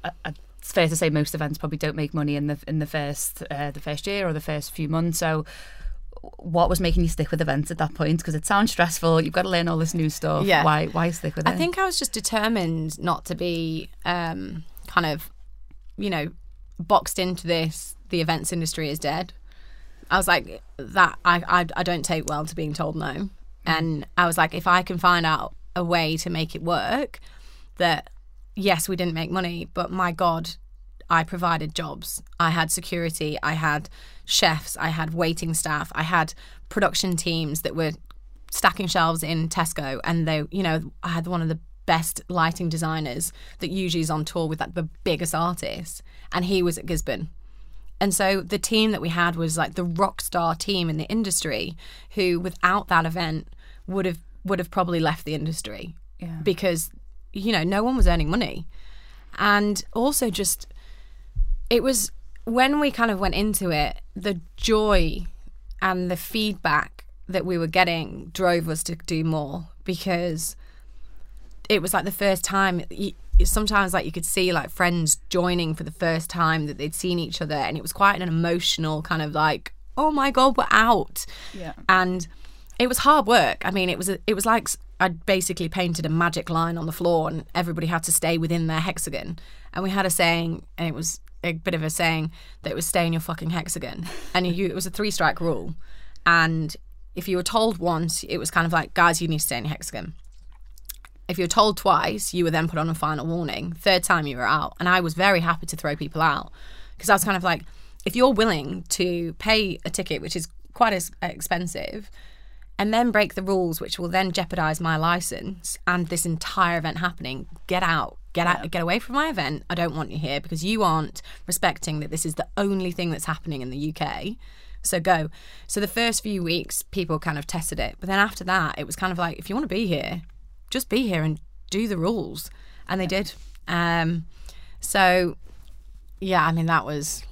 I, I, it's fair to say most events probably don't make money in the in the first uh, the first year or the first few months. So, what was making you stick with events at that point? Because it sounds stressful. You've got to learn all this new stuff. Yeah. Why why stick with it? I think I was just determined not to be um, kind of you know, boxed into this, the events industry is dead. I was like, that I, I, I don't take well to being told no. And I was like, if I can find out a way to make it work, that yes, we didn't make money, but my God, I provided jobs. I had security. I had chefs. I had waiting staff. I had production teams that were stacking shelves in Tesco. And they, you know, I had one of the best lighting designers that usually is on tour with like the biggest artists. And he was at Gisburne. And so the team that we had was like the rock star team in the industry who without that event would have would have probably left the industry. Yeah. Because you know, no one was earning money. And also just it was when we kind of went into it, the joy and the feedback that we were getting drove us to do more because it was like the first time sometimes like you could see like friends joining for the first time that they'd seen each other and it was quite an emotional kind of like oh my god we're out. Yeah. and it was hard work. I mean it was a, it was like i'd basically painted a magic line on the floor and everybody had to stay within their hexagon. And we had a saying and it was a bit of a saying that it was stay in your fucking hexagon. And you it was a three strike rule. And if you were told once it was kind of like guys you need to stay in your hexagon if you're told twice, you were then put on a final warning. Third time, you were out. And I was very happy to throw people out because I was kind of like, if you're willing to pay a ticket, which is quite as expensive, and then break the rules, which will then jeopardize my license and this entire event happening, get out. Get out, get away from my event. I don't want you here because you aren't respecting that this is the only thing that's happening in the UK. So go. So the first few weeks, people kind of tested it, but then after that, it was kind of like, if you want to be here, just be here and do the rules and they did um so yeah i mean that was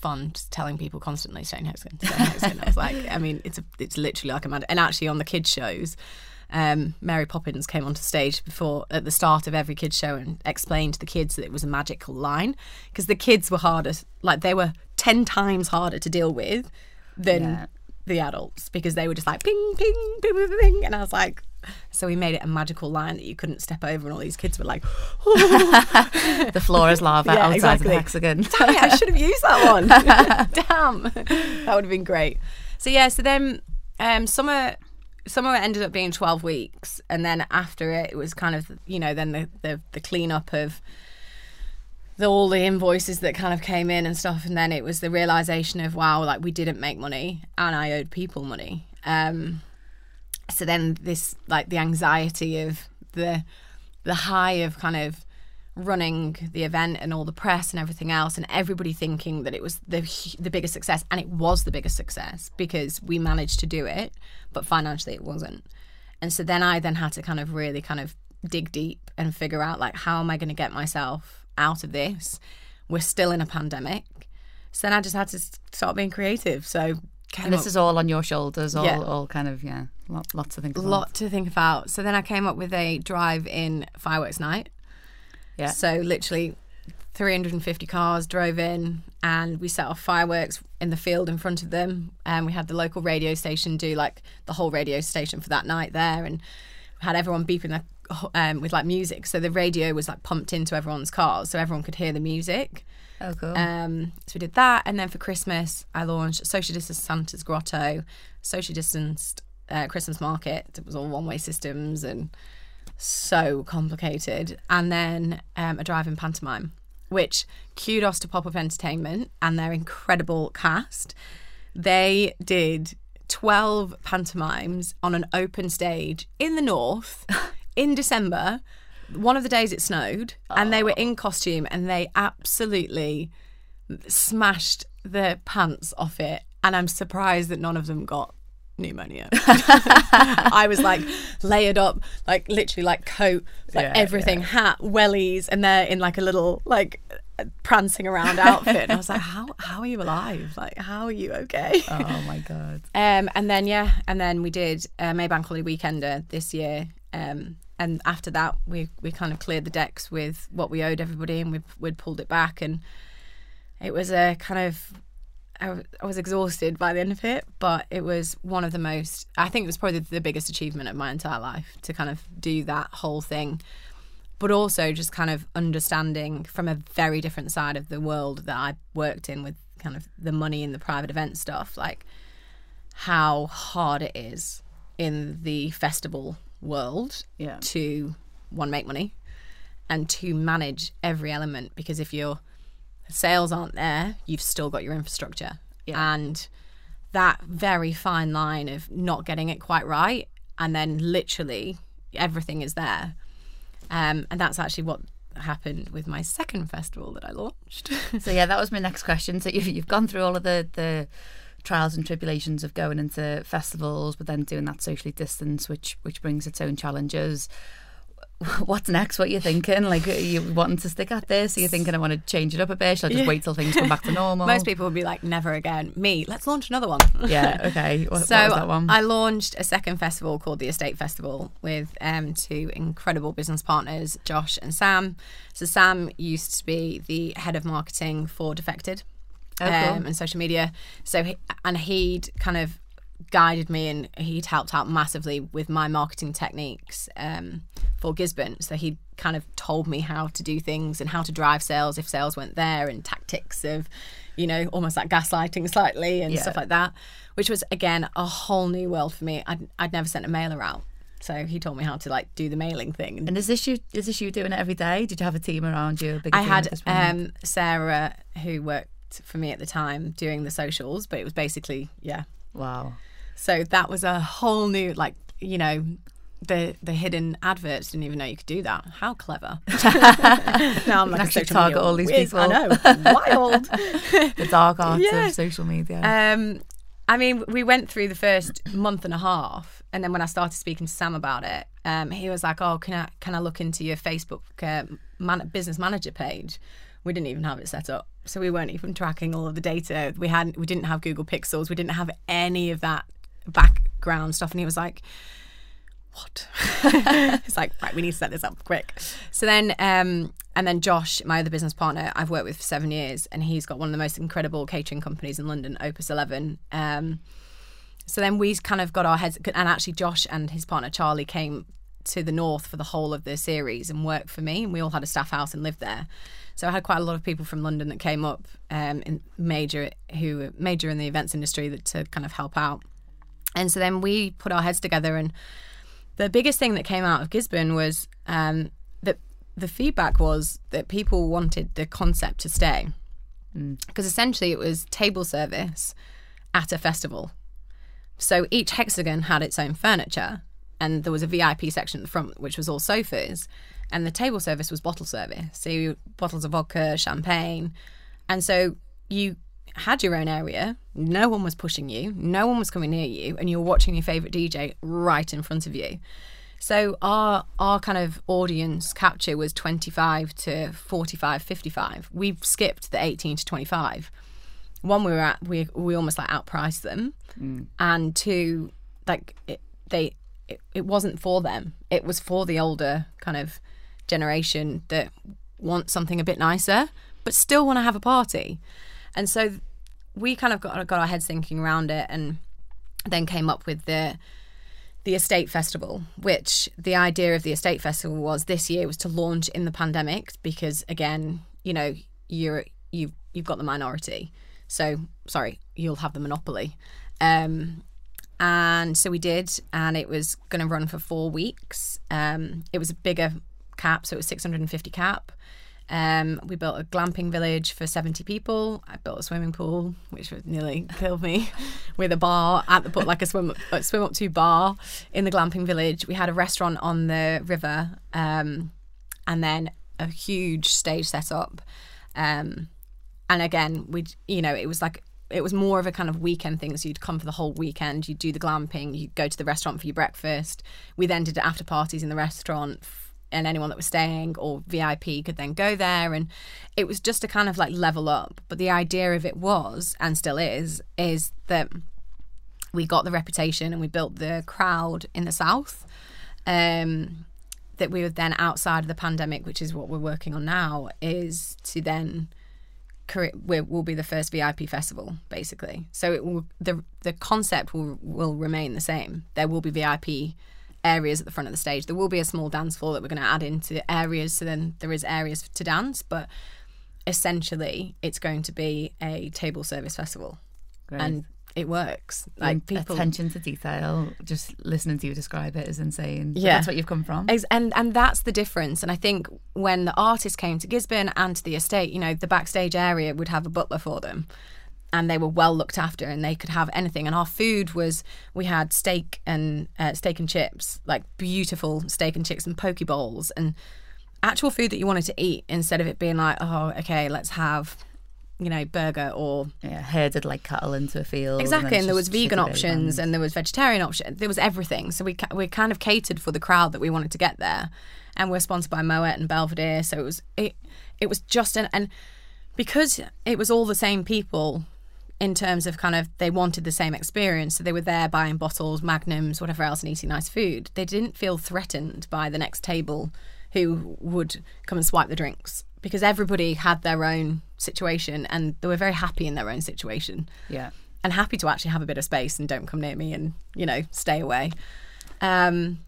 fun just telling people constantly stay in Hexagon, stay in Hexagon. i was like i mean it's a, it's literally like a mad and actually on the kids shows um, Mary Poppins came onto stage before at the start of every kids show and explained to the kids that it was a magical line because the kids were harder, like they were ten times harder to deal with than Yeah. the adults because they were just like ping, ping, ping, ping, ping, and I was like, so we made it a magical line that you couldn't step over, and all these kids were like, The floor is lava Yeah, outside exactly. the hexagon. Damn it, I should have used that one. Damn, that would have been great. So yeah, so then um, summer summer ended up being twelve weeks, and then after it, it was kind of you know then the the, the cleanup of the, all the invoices that kind of came in and stuff, and then it was the realization of wow, like we didn't make money, and I owed people money. Um, so then this like the anxiety of the the high of kind of running the event and all the press and everything else and everybody thinking that it was the the biggest success and it was the biggest success because we managed to do it but financially it wasn't. And so then I then had to kind of really kind of dig deep and figure out like how am I going to get myself out of this? We're still in a pandemic. So then I just had to start being creative. So And this up- is all on your shoulders, all, Yeah. all kind of, yeah, lot, lots to think about. lot to think about. So then I came up with a drive-in fireworks night. Yeah. So literally 350 cars drove in and we set off fireworks in the field in front of them. And we had the local radio station do like the whole radio station for that night there and had everyone beeping their, um, with like music. So the radio was like pumped into everyone's cars so everyone could hear the music. Oh, cool. Um, so we did that, and then for Christmas, I launched social Distance Santa's Grotto, social distanced uh, Christmas market. It was all one way systems and so complicated. And then um, a drive-in pantomime, which kudos to Pop Up Entertainment and their incredible cast. They did 12 pantomimes on an open stage in the north in December. One of the days it snowed, and they were in costume, and they absolutely smashed the pants off it. And I'm surprised that none of them got pneumonia. I was like layered up, like literally like coat, like Yeah, everything, hat, wellies, and they're in like a little like prancing around outfit. And I was like, how how are you alive? Like, how are you okay? oh my god. Um, and then yeah, and then we did uh, Maybank Holiday Weekender this year. Um, and after that, we we kind of cleared the decks with what we owed everybody, and we we'd pulled it back, and it was a kind of. I w- I was exhausted by the end of it, but it was one of the most. I think it was probably the biggest achievement of my entire life to kind of do that whole thing but also just kind of understanding from a very different side of the world that I worked in with kind of the money and the private event stuff, like how hard it is in the festival world Yeah. to one make money and to manage every element because if your sales aren't there, you've still got your infrastructure. Yeah. And that very fine line of not getting it quite right and then literally everything is there. Um, and that's actually what happened with my second festival that I launched. So yeah, that was my next question. So you've, you've gone through all of the the trials and tribulations of going into festivals, but then doing that socially distance, which which brings its own challenges. What's next? What are you thinking? Like, are you wanting to stick at this? Are you thinking I want to change it up a bit? Shall I just Yeah. wait till things come back to normal? Most people would be like, never again. Me, let's launch another one. Yeah. Okay. What, so what was that one? I launched a second festival called the Estate Festival with um, two incredible business partners, Josh and Sam. So Sam used to be the head of marketing for Defected Oh, cool. um, and social media. So he, and he'd kind of guided me and he'd helped out massively with my marketing techniques um, for Gisburne. So he kind of told me how to do things and how to drive sales if sales weren't there and tactics of, you know, almost like gaslighting slightly and Yeah. stuff like that, which was again a whole new world for me. I'd, I'd never sent a mailer out. So he taught me how to like do the mailing thing. and is this you? Is this you doing it every day? Did you have a team around you? A I had at this point? um, Sarah who worked for me at the time doing the socials, but it was basically yeah. Wow. So that was a whole new like you know the the hidden adverts didn't even know you could do that. How clever! now I'm like actually target all these whiz. I know, wild. The dark arts Yeah. of social media. Um, I mean, we went through the first month and a half, and then when I started speaking to Sam about it, um, he was like, "Oh, can I can I look into your Facebook uh, man- business manager page?" We didn't even have it set up, so we weren't even tracking all of the data. We hadn't, we didn't have Google Pixels, we didn't have any of that background stuff. And he was like, "What?" it's like, right, we need to set this up quick. So then, um, and then Josh, my other business partner, I've worked with for seven years, and he's got one of the most incredible catering companies in London, Opus Eleven. Um, so then we kind of got our heads, and actually Josh and his partner Charlie came to the north for the whole of the series and worked for me, and we all had a staff house and lived there. So I had quite a lot of people from London that came up, um, in major who were major in the events industry that to kind of help out. And so then we put our heads together, and the biggest thing that came out of Gisburne was um, that the feedback was that people wanted the concept to stay because essentially it was table service at a festival. So each hexagon had its own furniture, and there was a VIP section at the front, which was all sofas, and the table service was bottle service. So you, bottles of vodka, champagne, and so you had your own area. No one was pushing you, no one was coming near you, and you were watching your favorite DJ right in front of you. So our our kind of audience capture was 25 to 45, 55. We've skipped the 18 to 25 one we were at we we almost like outpriced them mm. and two like it, they it, it wasn't for them it was for the older kind of generation that want something a bit nicer but still want to have a party. And so we kind of got got our heads thinking around it and then came up with the the estate festival which the idea of the estate festival was this year was to launch in the pandemic because again you know you're you've you've got the minority. So sorry you'll have the monopoly. Um and so we did and it was going to run for four weeks. Um it was a bigger cap so it was 650 cap um, we built a glamping village for 70 people. I built a swimming pool, which nearly killed me, with a bar at the put like a swim a swim up to bar in the glamping village. We had a restaurant on the river, um, and then a huge stage set up. Um, and again, we you know it was like it was more of a kind of weekend thing. So you'd come for the whole weekend. You'd do the glamping. You'd go to the restaurant for your breakfast. We then did after parties in the restaurant and anyone that was staying or VIP could then go there. And it was just to kind of like level up. But the idea of it was and still is is that we got the reputation and we built the crowd in the south um that we were then outside of the pandemic which is what we're working on now is to then create we will be the first VIP festival basically. So it will the the concept will will remain the same. There will be VIP areas at the front of the stage. There will be a small dance floor that we're going to add into areas, so then there is areas to dance, but essentially it's going to be a table service festival, Great. and it works. Like And people, attention to detail. Just listening to you describe it is insane. But Yeah. that's what you've come from. And and that's the difference. And I think when the artists came to Gisburne and to the estate, you know, the backstage area would have a butler for them, and they were well looked after, and they could have anything. And our food was we had steak and uh, steak and chips, like beautiful steak and chips and poke bowls, and actual food that you wanted to eat instead of it being like, oh, okay, let's have. You know, burger or Yeah, herded like cattle into a field. Exactly, then and there was vegan options and there was vegetarian options. There was everything. So we we kind of catered for the crowd that we wanted to get there, and we're sponsored by Moet and Belvedere. So it was it it was just an and because it was all the same people in terms of kind of they wanted the same experience. So they were there buying bottles, magnums, whatever else, and eating nice food. They didn't feel threatened by the next table who would come and swipe the drinks because everybody had their own situation and they were very happy in their own situation Yeah. and happy to actually have a bit of space and don't come near me and you know stay away um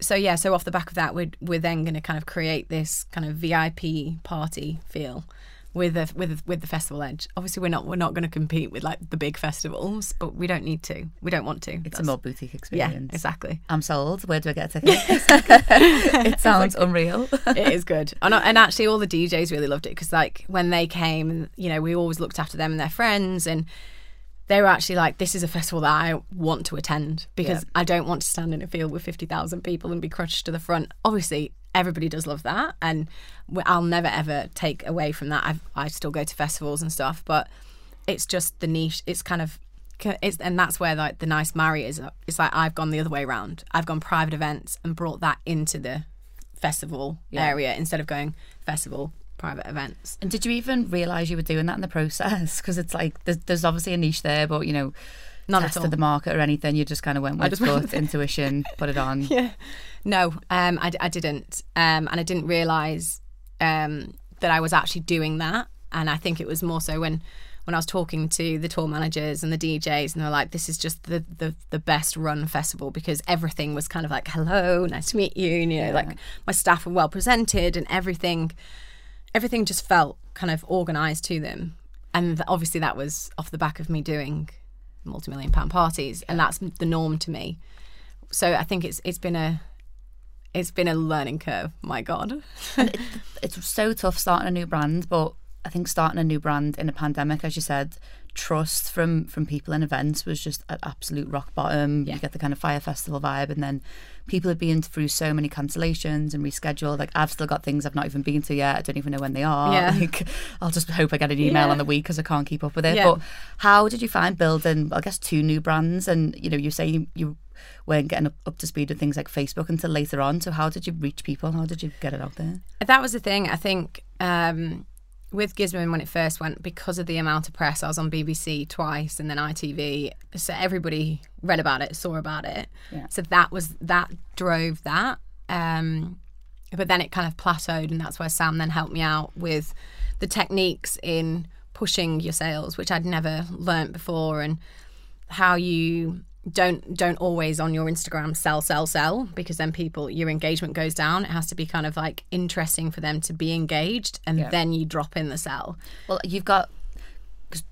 so yeah so off the back of that we're, we're then going to kind of create this kind of vip party feel with a, with with the festival edge obviously we're not we're not going to compete with like the big festivals but we don't need to we don't want to It's a That's- more boutique experience. yeah exactly I'm sold. Where do I get a ticket? it sounds unreal. it is good and, and actually all the djs really loved it because like when they came you know we always looked after them and their friends and they were actually like this is a festival that i want to attend because Yeah. i don't want to stand in a field with 50000 people and be crushed to the front obviously everybody does love that and i'll never ever take away from that I've, i still go to festivals and stuff but it's just the niche it's kind of it's, and that's where like the nice marry is it's like i've gone the other way around i've gone private events and brought that into the festival Yeah. area instead of going festival private events. And did you even realise you were doing that in the process? Because it's like there's, there's obviously a niche there, but you know, None at tested all. the market or anything. You just kind of went with just gut, intuition, put it on. Yeah. No, um, I, I didn't. Um, and I didn't realise um, that I was actually doing that. And I think it was more so when, when I was talking to the tour managers and the DJs, and they're like, this is just the, the, the best run festival because everything was kind of like, hello, nice to meet you. And, you know, like my staff were well presented and everything, everything just felt kind of organised to them. And obviously that was off the back of me doing multi-million pound parties and that's the norm to me so I think it's it's been a it's been a learning curve. My God, It's so tough starting a new brand, but I think starting a new brand in a pandemic, as you said, trust from from people in events was just at absolute rock bottom. Yeah. You get the kind of fire festival vibe, and then people have been through so many cancellations and rescheduled. Like I've still got things I've not even been to yet. I don't even know when they are. Yeah. Like I'll just hope I get an email Yeah. on the week because I can't keep up with it. Yeah. But how did you find building? I guess two new brands, and you know, you say you, you weren't getting up, up to speed with things like Facebook until later on. So how did you reach people? How did you get it out there? that was the thing. I think um, with Gisburne when it first went, because of the amount of press, I was on BBC twice and then ITV, so everybody read about it, saw about it. Yeah. So that was that drove that. Um, but then it kind of plateaued, and that's where Sam then helped me out with the techniques in pushing your sales, which I'd never learnt before, and how you don't don't always on your Instagram sell sell sell because then people your engagement goes down. It has to be kind of like interesting for them to be engaged, and Yeah. then you drop in the sell. Well, you've got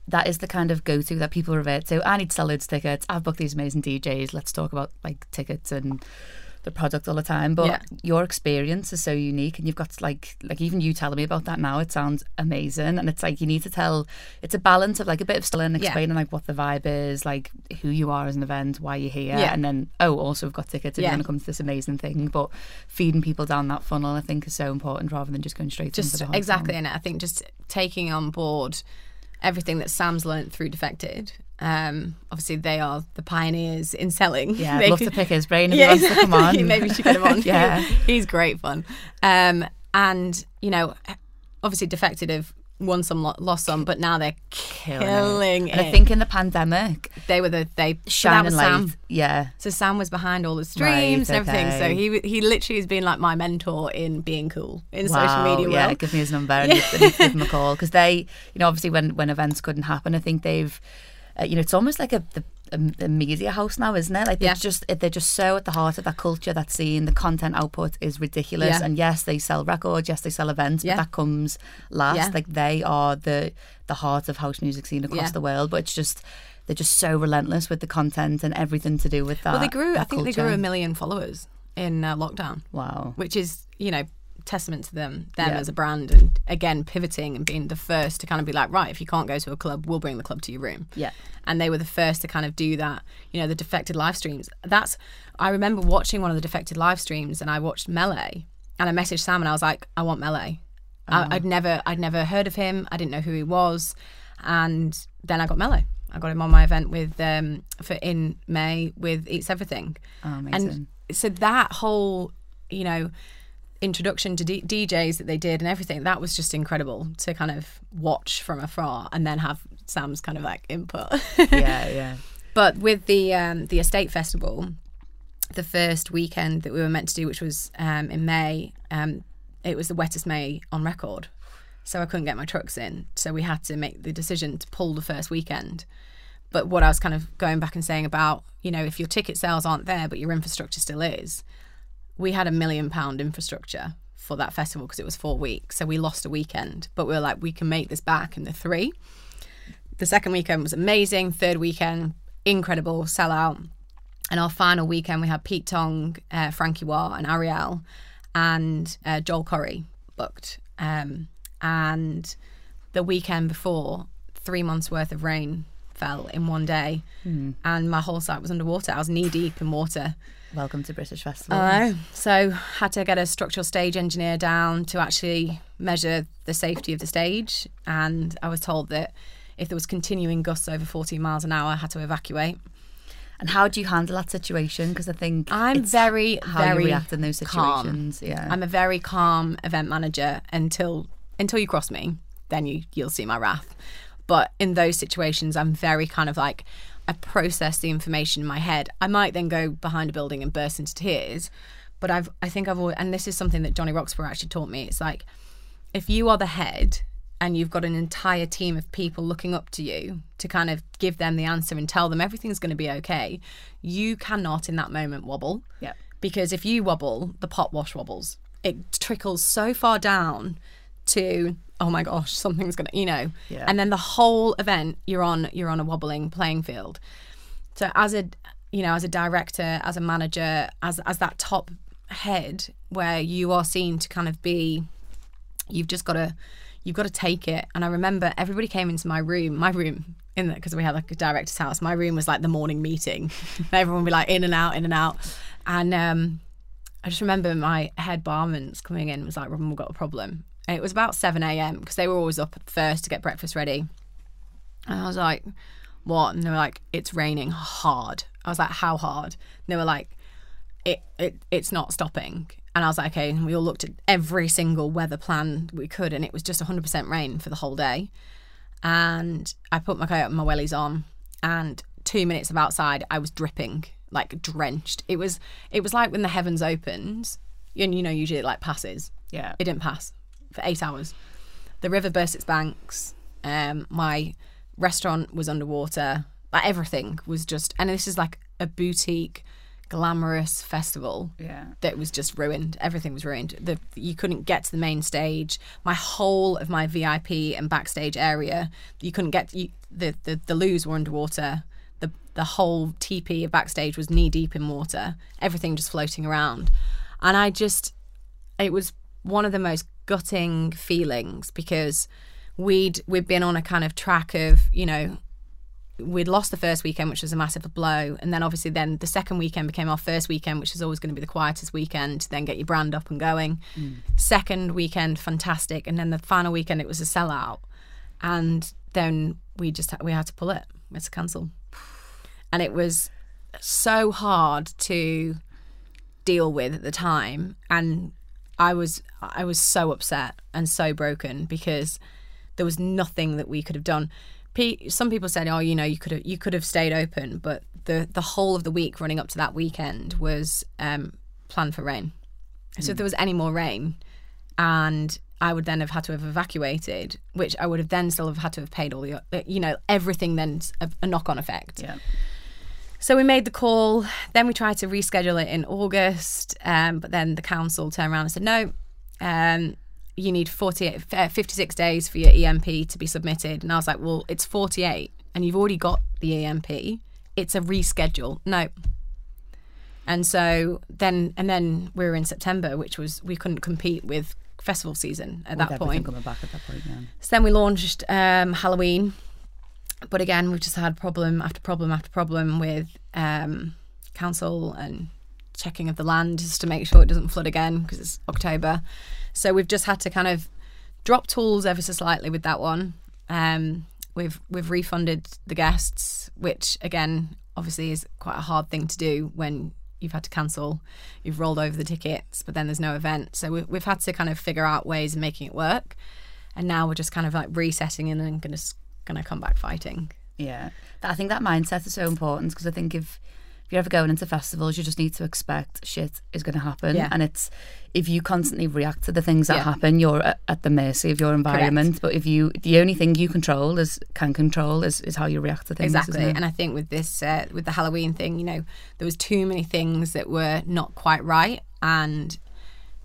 that is the kind of go-to that people revert to. I need to sell loads of tickets. I've booked these amazing DJs. Let's talk about like tickets and the product all the time. But Yeah. your experience is so unique, and you've got like like even you telling me about that now. It sounds amazing, and it's like you need to tell. It's a balance of like a bit of selling, Yeah. explaining like what the vibe is, like who you are as an event, why you're here, Yeah. and then oh, also we've got tickets if Yeah. you're going to come to this amazing thing. But feeding people down that funnel, I think, is so important rather than just going straight into just exactly and i think just taking on board everything that sam's learned through defected um obviously they are the pioneers in selling Yeah, They love could- to pick his brain if he wants to come on. maybe should get him on Yeah. he's great fun um and you know obviously defected have won some lo- lost some but now they're killing, it, And I think in the pandemic, they were the they so shining was light. sam Yeah. so Sam was behind all the streams Right, and everything. So he he literally has been like my mentor in being cool in social Wow, media yeah, world. give me his number and need to give him a call because they, you know, obviously when when events couldn't happen, I think they've, uh, you know, it's almost like a the, a, a media house now, isn't it? Like they're Yeah. just they're just so at the heart of that culture, that scene. The content output is ridiculous, Yeah. and yes, they sell records, yes, they sell events, Yeah. but that comes last. Like they are the the heart of house music scene across the world, but it's just they're just so relentless with the content and everything to do with that. well, they grew. I think they grew a million followers in uh, lockdown, Wow. which is you know testament to them them Yeah. as a brand and again pivoting and being the first to kind of be like right if you can't go to a club we'll bring the club to your room. Yeah. and they were the first to kind of do that you know the defected live streams. That's i remember watching one of the defected live streams and i watched Melé and i messaged sam and i was like i want Melé. I, i'd never i'd never heard of him. I didn't know who he was. And then i got Melé. I got him on my event with um for in may with eats everything. Oh, amazing. and so that whole you know introduction to D- DJs that they did and everything that was just incredible to kind of watch from afar and then have Sam's kind of like input. yeah, yeah. but with the um, the estate festival, the first weekend that we were meant to do, which was um, in May, um, it was the wettest May on record. So I couldn't get my trucks in. So we had to make the decision to pull the first weekend. But what I was kind of going back and saying about, you know, if your ticket sales aren't there, but your infrastructure still is, we had a million pound infrastructure for that festival because it was four weeks. So we lost a weekend, but we were like, we can make this back in the three. The second weekend was amazing. Third weekend, incredible, sellout. And our final weekend, we had Pete Tong, uh, Franky Wah, and Ariel, and uh, Joel Corry booked. Um, and the weekend before, three months worth of rain fell in one day, and my whole site was underwater. I was knee deep in water. Welcome to British Festival. I know. So had to get a structural stage engineer down to actually measure the safety of the stage, and I was told that if there was continuing gusts over 14 miles an hour, I had to evacuate. And how do you handle that situation? Because I think I'm it's very, how very you react in those calm. situations. Yeah, I'm a very calm event manager until until you cross me, then you you'll see my wrath. But in those situations, I'm very kind of like I process the information in my head. I might then go behind a building and burst into tears, but I've I think I've always, and this is something that Johnny Roxburgh actually taught me. It's like if you are the head and you've got an entire team of people looking up to you to kind of give them the answer and tell them everything's going to be okay, you cannot in that moment wobble. Yeah. Because if you wobble, the pot wash wobbles. It trickles so far down to oh my gosh, something's gonna you know. Yeah. And then the whole event you're on you're on a wobbling playing field. So as a you know, as a director, as a manager, as as that top head where you are seen to kind of be you've just got to you've got to take it and i remember everybody came into my room my room in because we had like a director's house my room was like the morning meeting everyone would be like in and out in and out and um i just remember my head barman's coming in and was like Robyn we've got a problem and it was about 7 a.m because they were always up first to get breakfast ready and i was like what and they were like it's raining hard i was like how hard and they were like it, it it's not stopping. And I was like, okay. And we all looked at every single weather plan we could, and it was just 100% rain for the whole day. And I put my coat and my wellies on, and two minutes of outside, I was dripping, like drenched. It was it was like when the heavens opens, and you know usually it like passes. yeah. It didn't pass for eight hours. The river burst its banks. Um, my restaurant was underwater. Like everything was just, and this is like a boutique, glamorous festival Yeah. that was just ruined. Everything was ruined. The you couldn't get to the main stage. My whole of my VIP and backstage area, you couldn't get. You, the the the loos were underwater. The the whole TP of backstage was knee deep in water. Everything just floating around, and I just it was one of the most gutting feelings because we'd we'd been on a kind of track of you know we'd lost the first weekend which was a massive blow. And then obviously then the second weekend became our first weekend which is always going to be the quietest weekend to then get your brand up and going. Mm. Second weekend fantastic. And then the final weekend it was a sellout. And then we just we had to pull it. We had to cancel. And it was so hard to deal with at the time. And I was I was so upset and so broken because there was nothing that we could have done. Pe- Some people said, "Oh, you know, you could have you could have stayed open," but the the whole of the week running up to that weekend was um, planned for rain. So if there was any more rain, and I would then have had to have evacuated, which I would have then still have had to have paid all the, you know, everything. Then a, a knock on effect. Yeah. So we made the call. Then we tried to reschedule it in August, um, but then the council turned around and said no. Um, you need 48, uh, 56 days for your EMP to be submitted. And I was like, well, it's 48 and you've already got the EMP. It's a reschedule. No. And so then, and then we were in September, which was, we couldn't compete with festival season at that point. coming back at that point. So then we launched um, Halloween, but again we've just had problem after problem after problem with um, council and checking of the land just to make sure it doesn't flood again because it's October. So we've just had to kind of drop tools ever so slightly with that one. Um, we've we've refunded the guests, which again obviously is quite a hard thing to do when you've had to cancel, you've rolled over the tickets, but then there's no event. So we, we've had to kind of figure out ways of making it work, and now we're just kind of like resetting and then gonna gonna come back fighting. Yeah, I think that mindset is so important because I think if if you're ever going into festivals, you just need to expect shit is going to happen, Yeah. and it's if you constantly react to the things that Yeah. happen, you're at, at the mercy of your environment. But if you, the only thing you control is can control is, is how you react to things. exactly and i think with this uh, with the halloween thing you know there was too many things that were not quite right and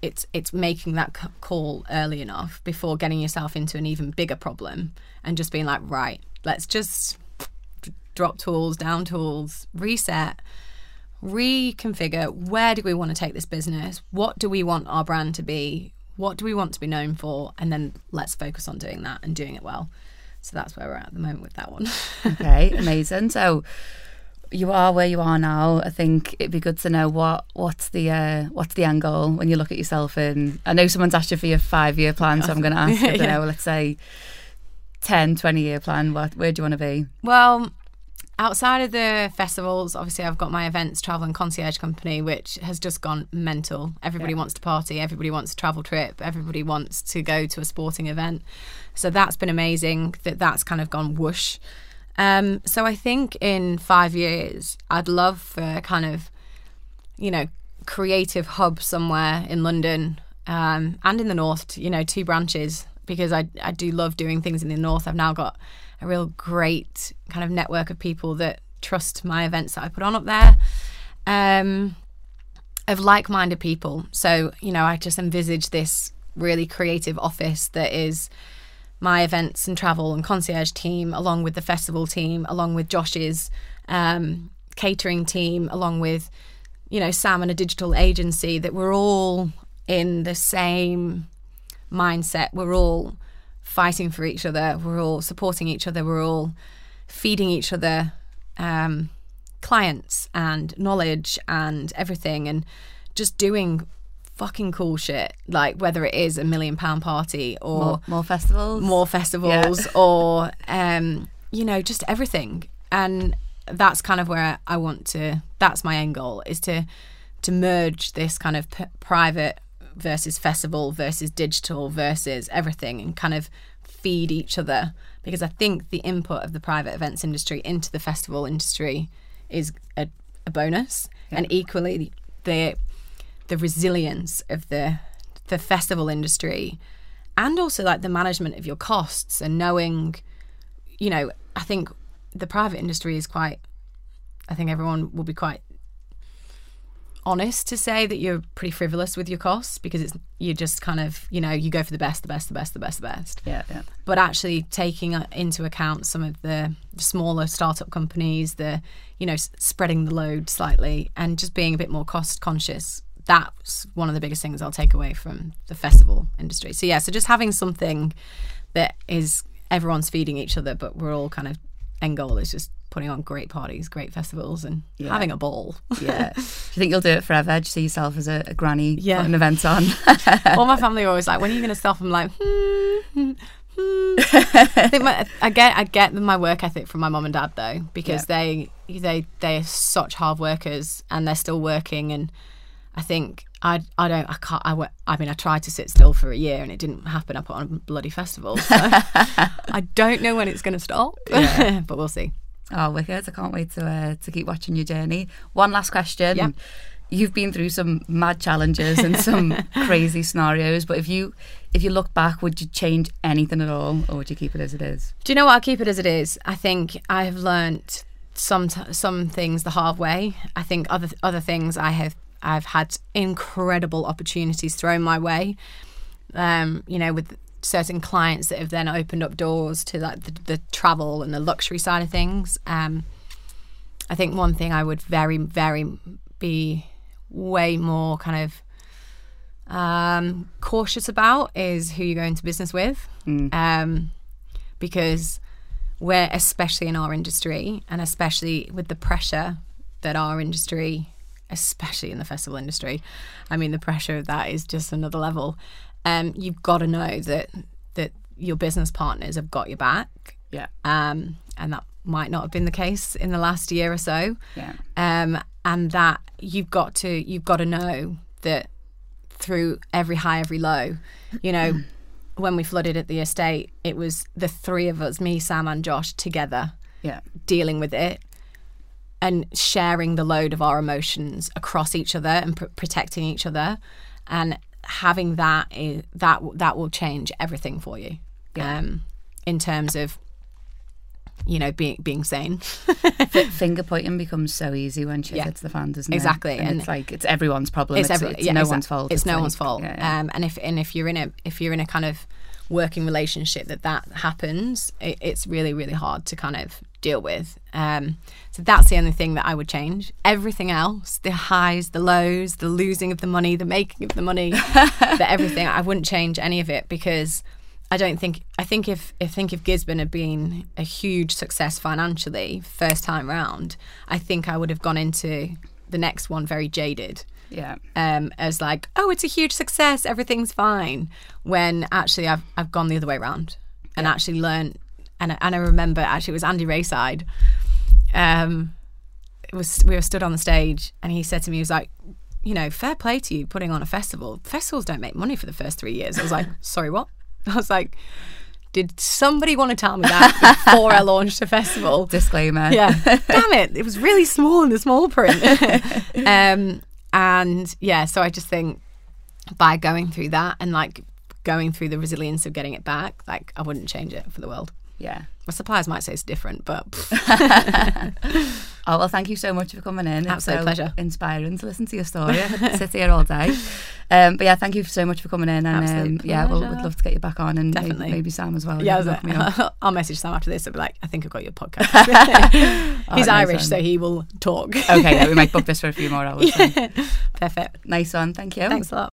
it's it's making that call early enough before getting yourself into an even bigger problem and just being like right let's just drop tools down tools reset reconfigure. Where do we want to take this business? What do we want our brand to be? What do we want to be known for? And then let's focus on doing that and doing it well. So that's where we're at at the moment with that one. Okay, amazing. So you are where you are now. I think it'd be good to know what what's the uh, what's the end goal when you look at yourself in. I know someone's asked you for your five year plan, so I'm going to ask. I don't Yeah. know. Let's say 10, 20 year plan. What where do you want to be? Well, outside of the festivals, obviously I've got my events travel and concierge company, which has just gone mental. Everybody Yeah. wants to party, everybody wants a travel trip, everybody wants to go to a sporting event. So that's been amazing that that's kind of gone whoosh. Um, so I think in five years, I'd love for kind of, you know, creative hub somewhere in London um, and in the north. You know, two branches because I I do love doing things in the north. I've now got a real great kind of network of people that trust my events that I put on up there. Um, of like-minded people. So you know, I just envisage this really creative office that is my events and travel and concierge team, along with the festival team, along with Josh's um, catering team, along with you know Sam and a digital agency. That we're all in the same mindset. We're all fighting for each other. We're all supporting each other. We're all feeding each other um, clients and knowledge and everything, and just doing fucking cool shit. Like whether it is a million pound party or More, more festivals. more festivals or um you know just everything. And that's kind of where I want to that's my end goal is to to merge this kind of p- private versus festival versus digital versus everything and kind of feed each other. Because I think the input of the private events industry into the festival industry is a, a bonus. And equally the the resilience of the the festival industry and also like the management of your costs and knowing you know i think the private industry is quite i think everyone will be quite honest to say that you're pretty frivolous with your costs because it's you just kind of you know you go for the best the best the best the best the best Yeah, yeah. but actually taking uh, into account some of the smaller startup companies, the you know spreading the load slightly, and just being a bit more cost conscious. That's one of the biggest things I'll take away from the festival industry. So yeah, so just having something that is everyone's feeding each other, but we're all kind of end goal is just putting on great parties, great festivals, and Yeah. having a ball. Yeah. do you think you'll do it forever? Do you see yourself as a, a granny Yeah. putting events on? all my family are always like, "When are you going to stop?" I'm like, hmm, hmm, hmm. I think my, I get I get my work ethic from my mum and dad though because they they they're such hard workers and they're still working and I think I I don't I can't I, I mean I tried to sit still for a year and it didn't happen. I put on a bloody festival. So I don't know when it's going to stop, but we'll see. Oh, wicked! I can't wait to uh, to keep watching your journey. One last question. Yeah. You've been through some mad challenges and some crazy scenarios, but if you if you look back, would you change anything at all, or would you keep it as it is? Do you know what? I'll keep it as it is. I think I have learnt some t- some things the hard way. I think other other things I have I've had incredible opportunities thrown my way. Um, you know, with certain clients that have then opened up doors to like the, the travel and the luxury side of things. Um, I think one thing I would very very be way more kind of um, cautious about is who you're going to business with, um, because we're especially in our industry and especially with the pressure that our industry, especially in the festival industry, I mean the pressure of that is just another level. Um, you've got to know that that your business partners have got your back, Yeah. um, and that might not have been the case in the last year or so Yeah. um, and that you've got to you've got to know that through every high, every low, you know, when we flooded at the estate, it was the three of us, me, Sam, and Josh, together Yeah. dealing with it and sharing the load of our emotions across each other and pr- protecting each other and having that is, that that will change everything for you Yeah. um in terms of you know being being sane finger pointing becomes so easy when shit Yeah. hits the fan, doesn't Exactly, it? And, and- it's like it's everyone's problem. It's, every- it's yeah, no exact- one's fault. It's, no like- one's fault. Yeah. Um, and if and if you're in a if you're in a kind of working relationship that that happens, it, it's really really hard to kind of deal with. Um, so that's the only thing that I would change. Everything else, the highs, the lows, the losing of the money, the making of the money, the everything, I wouldn't change any of it because. I don't think I think if I think if Gisburne had been a huge success financially first time round, I think I would have gone into the next one very jaded yeah. um, as like, oh, it's a huge success, everything's fine. When actually, I've I've gone the other way around and actually learned. And I- and I remember actually it was Andy Rayside. Um, it was we were stood on the stage and he said to me, he was like, you know, fair play to you putting on a festival. Festivals don't make money for the first three years. I was like, sorry, what? I was like, did somebody want to tell me that before I launched a festival? Disclaimer. Yeah. Damn it. It was really small in the small print. um, and yeah, so I just think by going through that and like going through the resilience of getting it back, like I wouldn't change it for the world. Yeah. My suppliers might say it's different, but Oh well, thank you so much for coming in. It's Absolute so pleasure. Inspiring to listen to your story. I could sit here all day. Um, but yeah, thank you so much for coming in. And um, yeah, we'll, we'd love to get you back on and maybe- Definitely. maybe, Sam as well. yeah. I'll, I'll message Sam after this. I'll be like, I think I've got your podcast. Oh, He's nice Irish, one. so he will talk. okay, yeah, we might book this for a few more hours. then. Perfect. nice one. Thank you. Thanks a lot.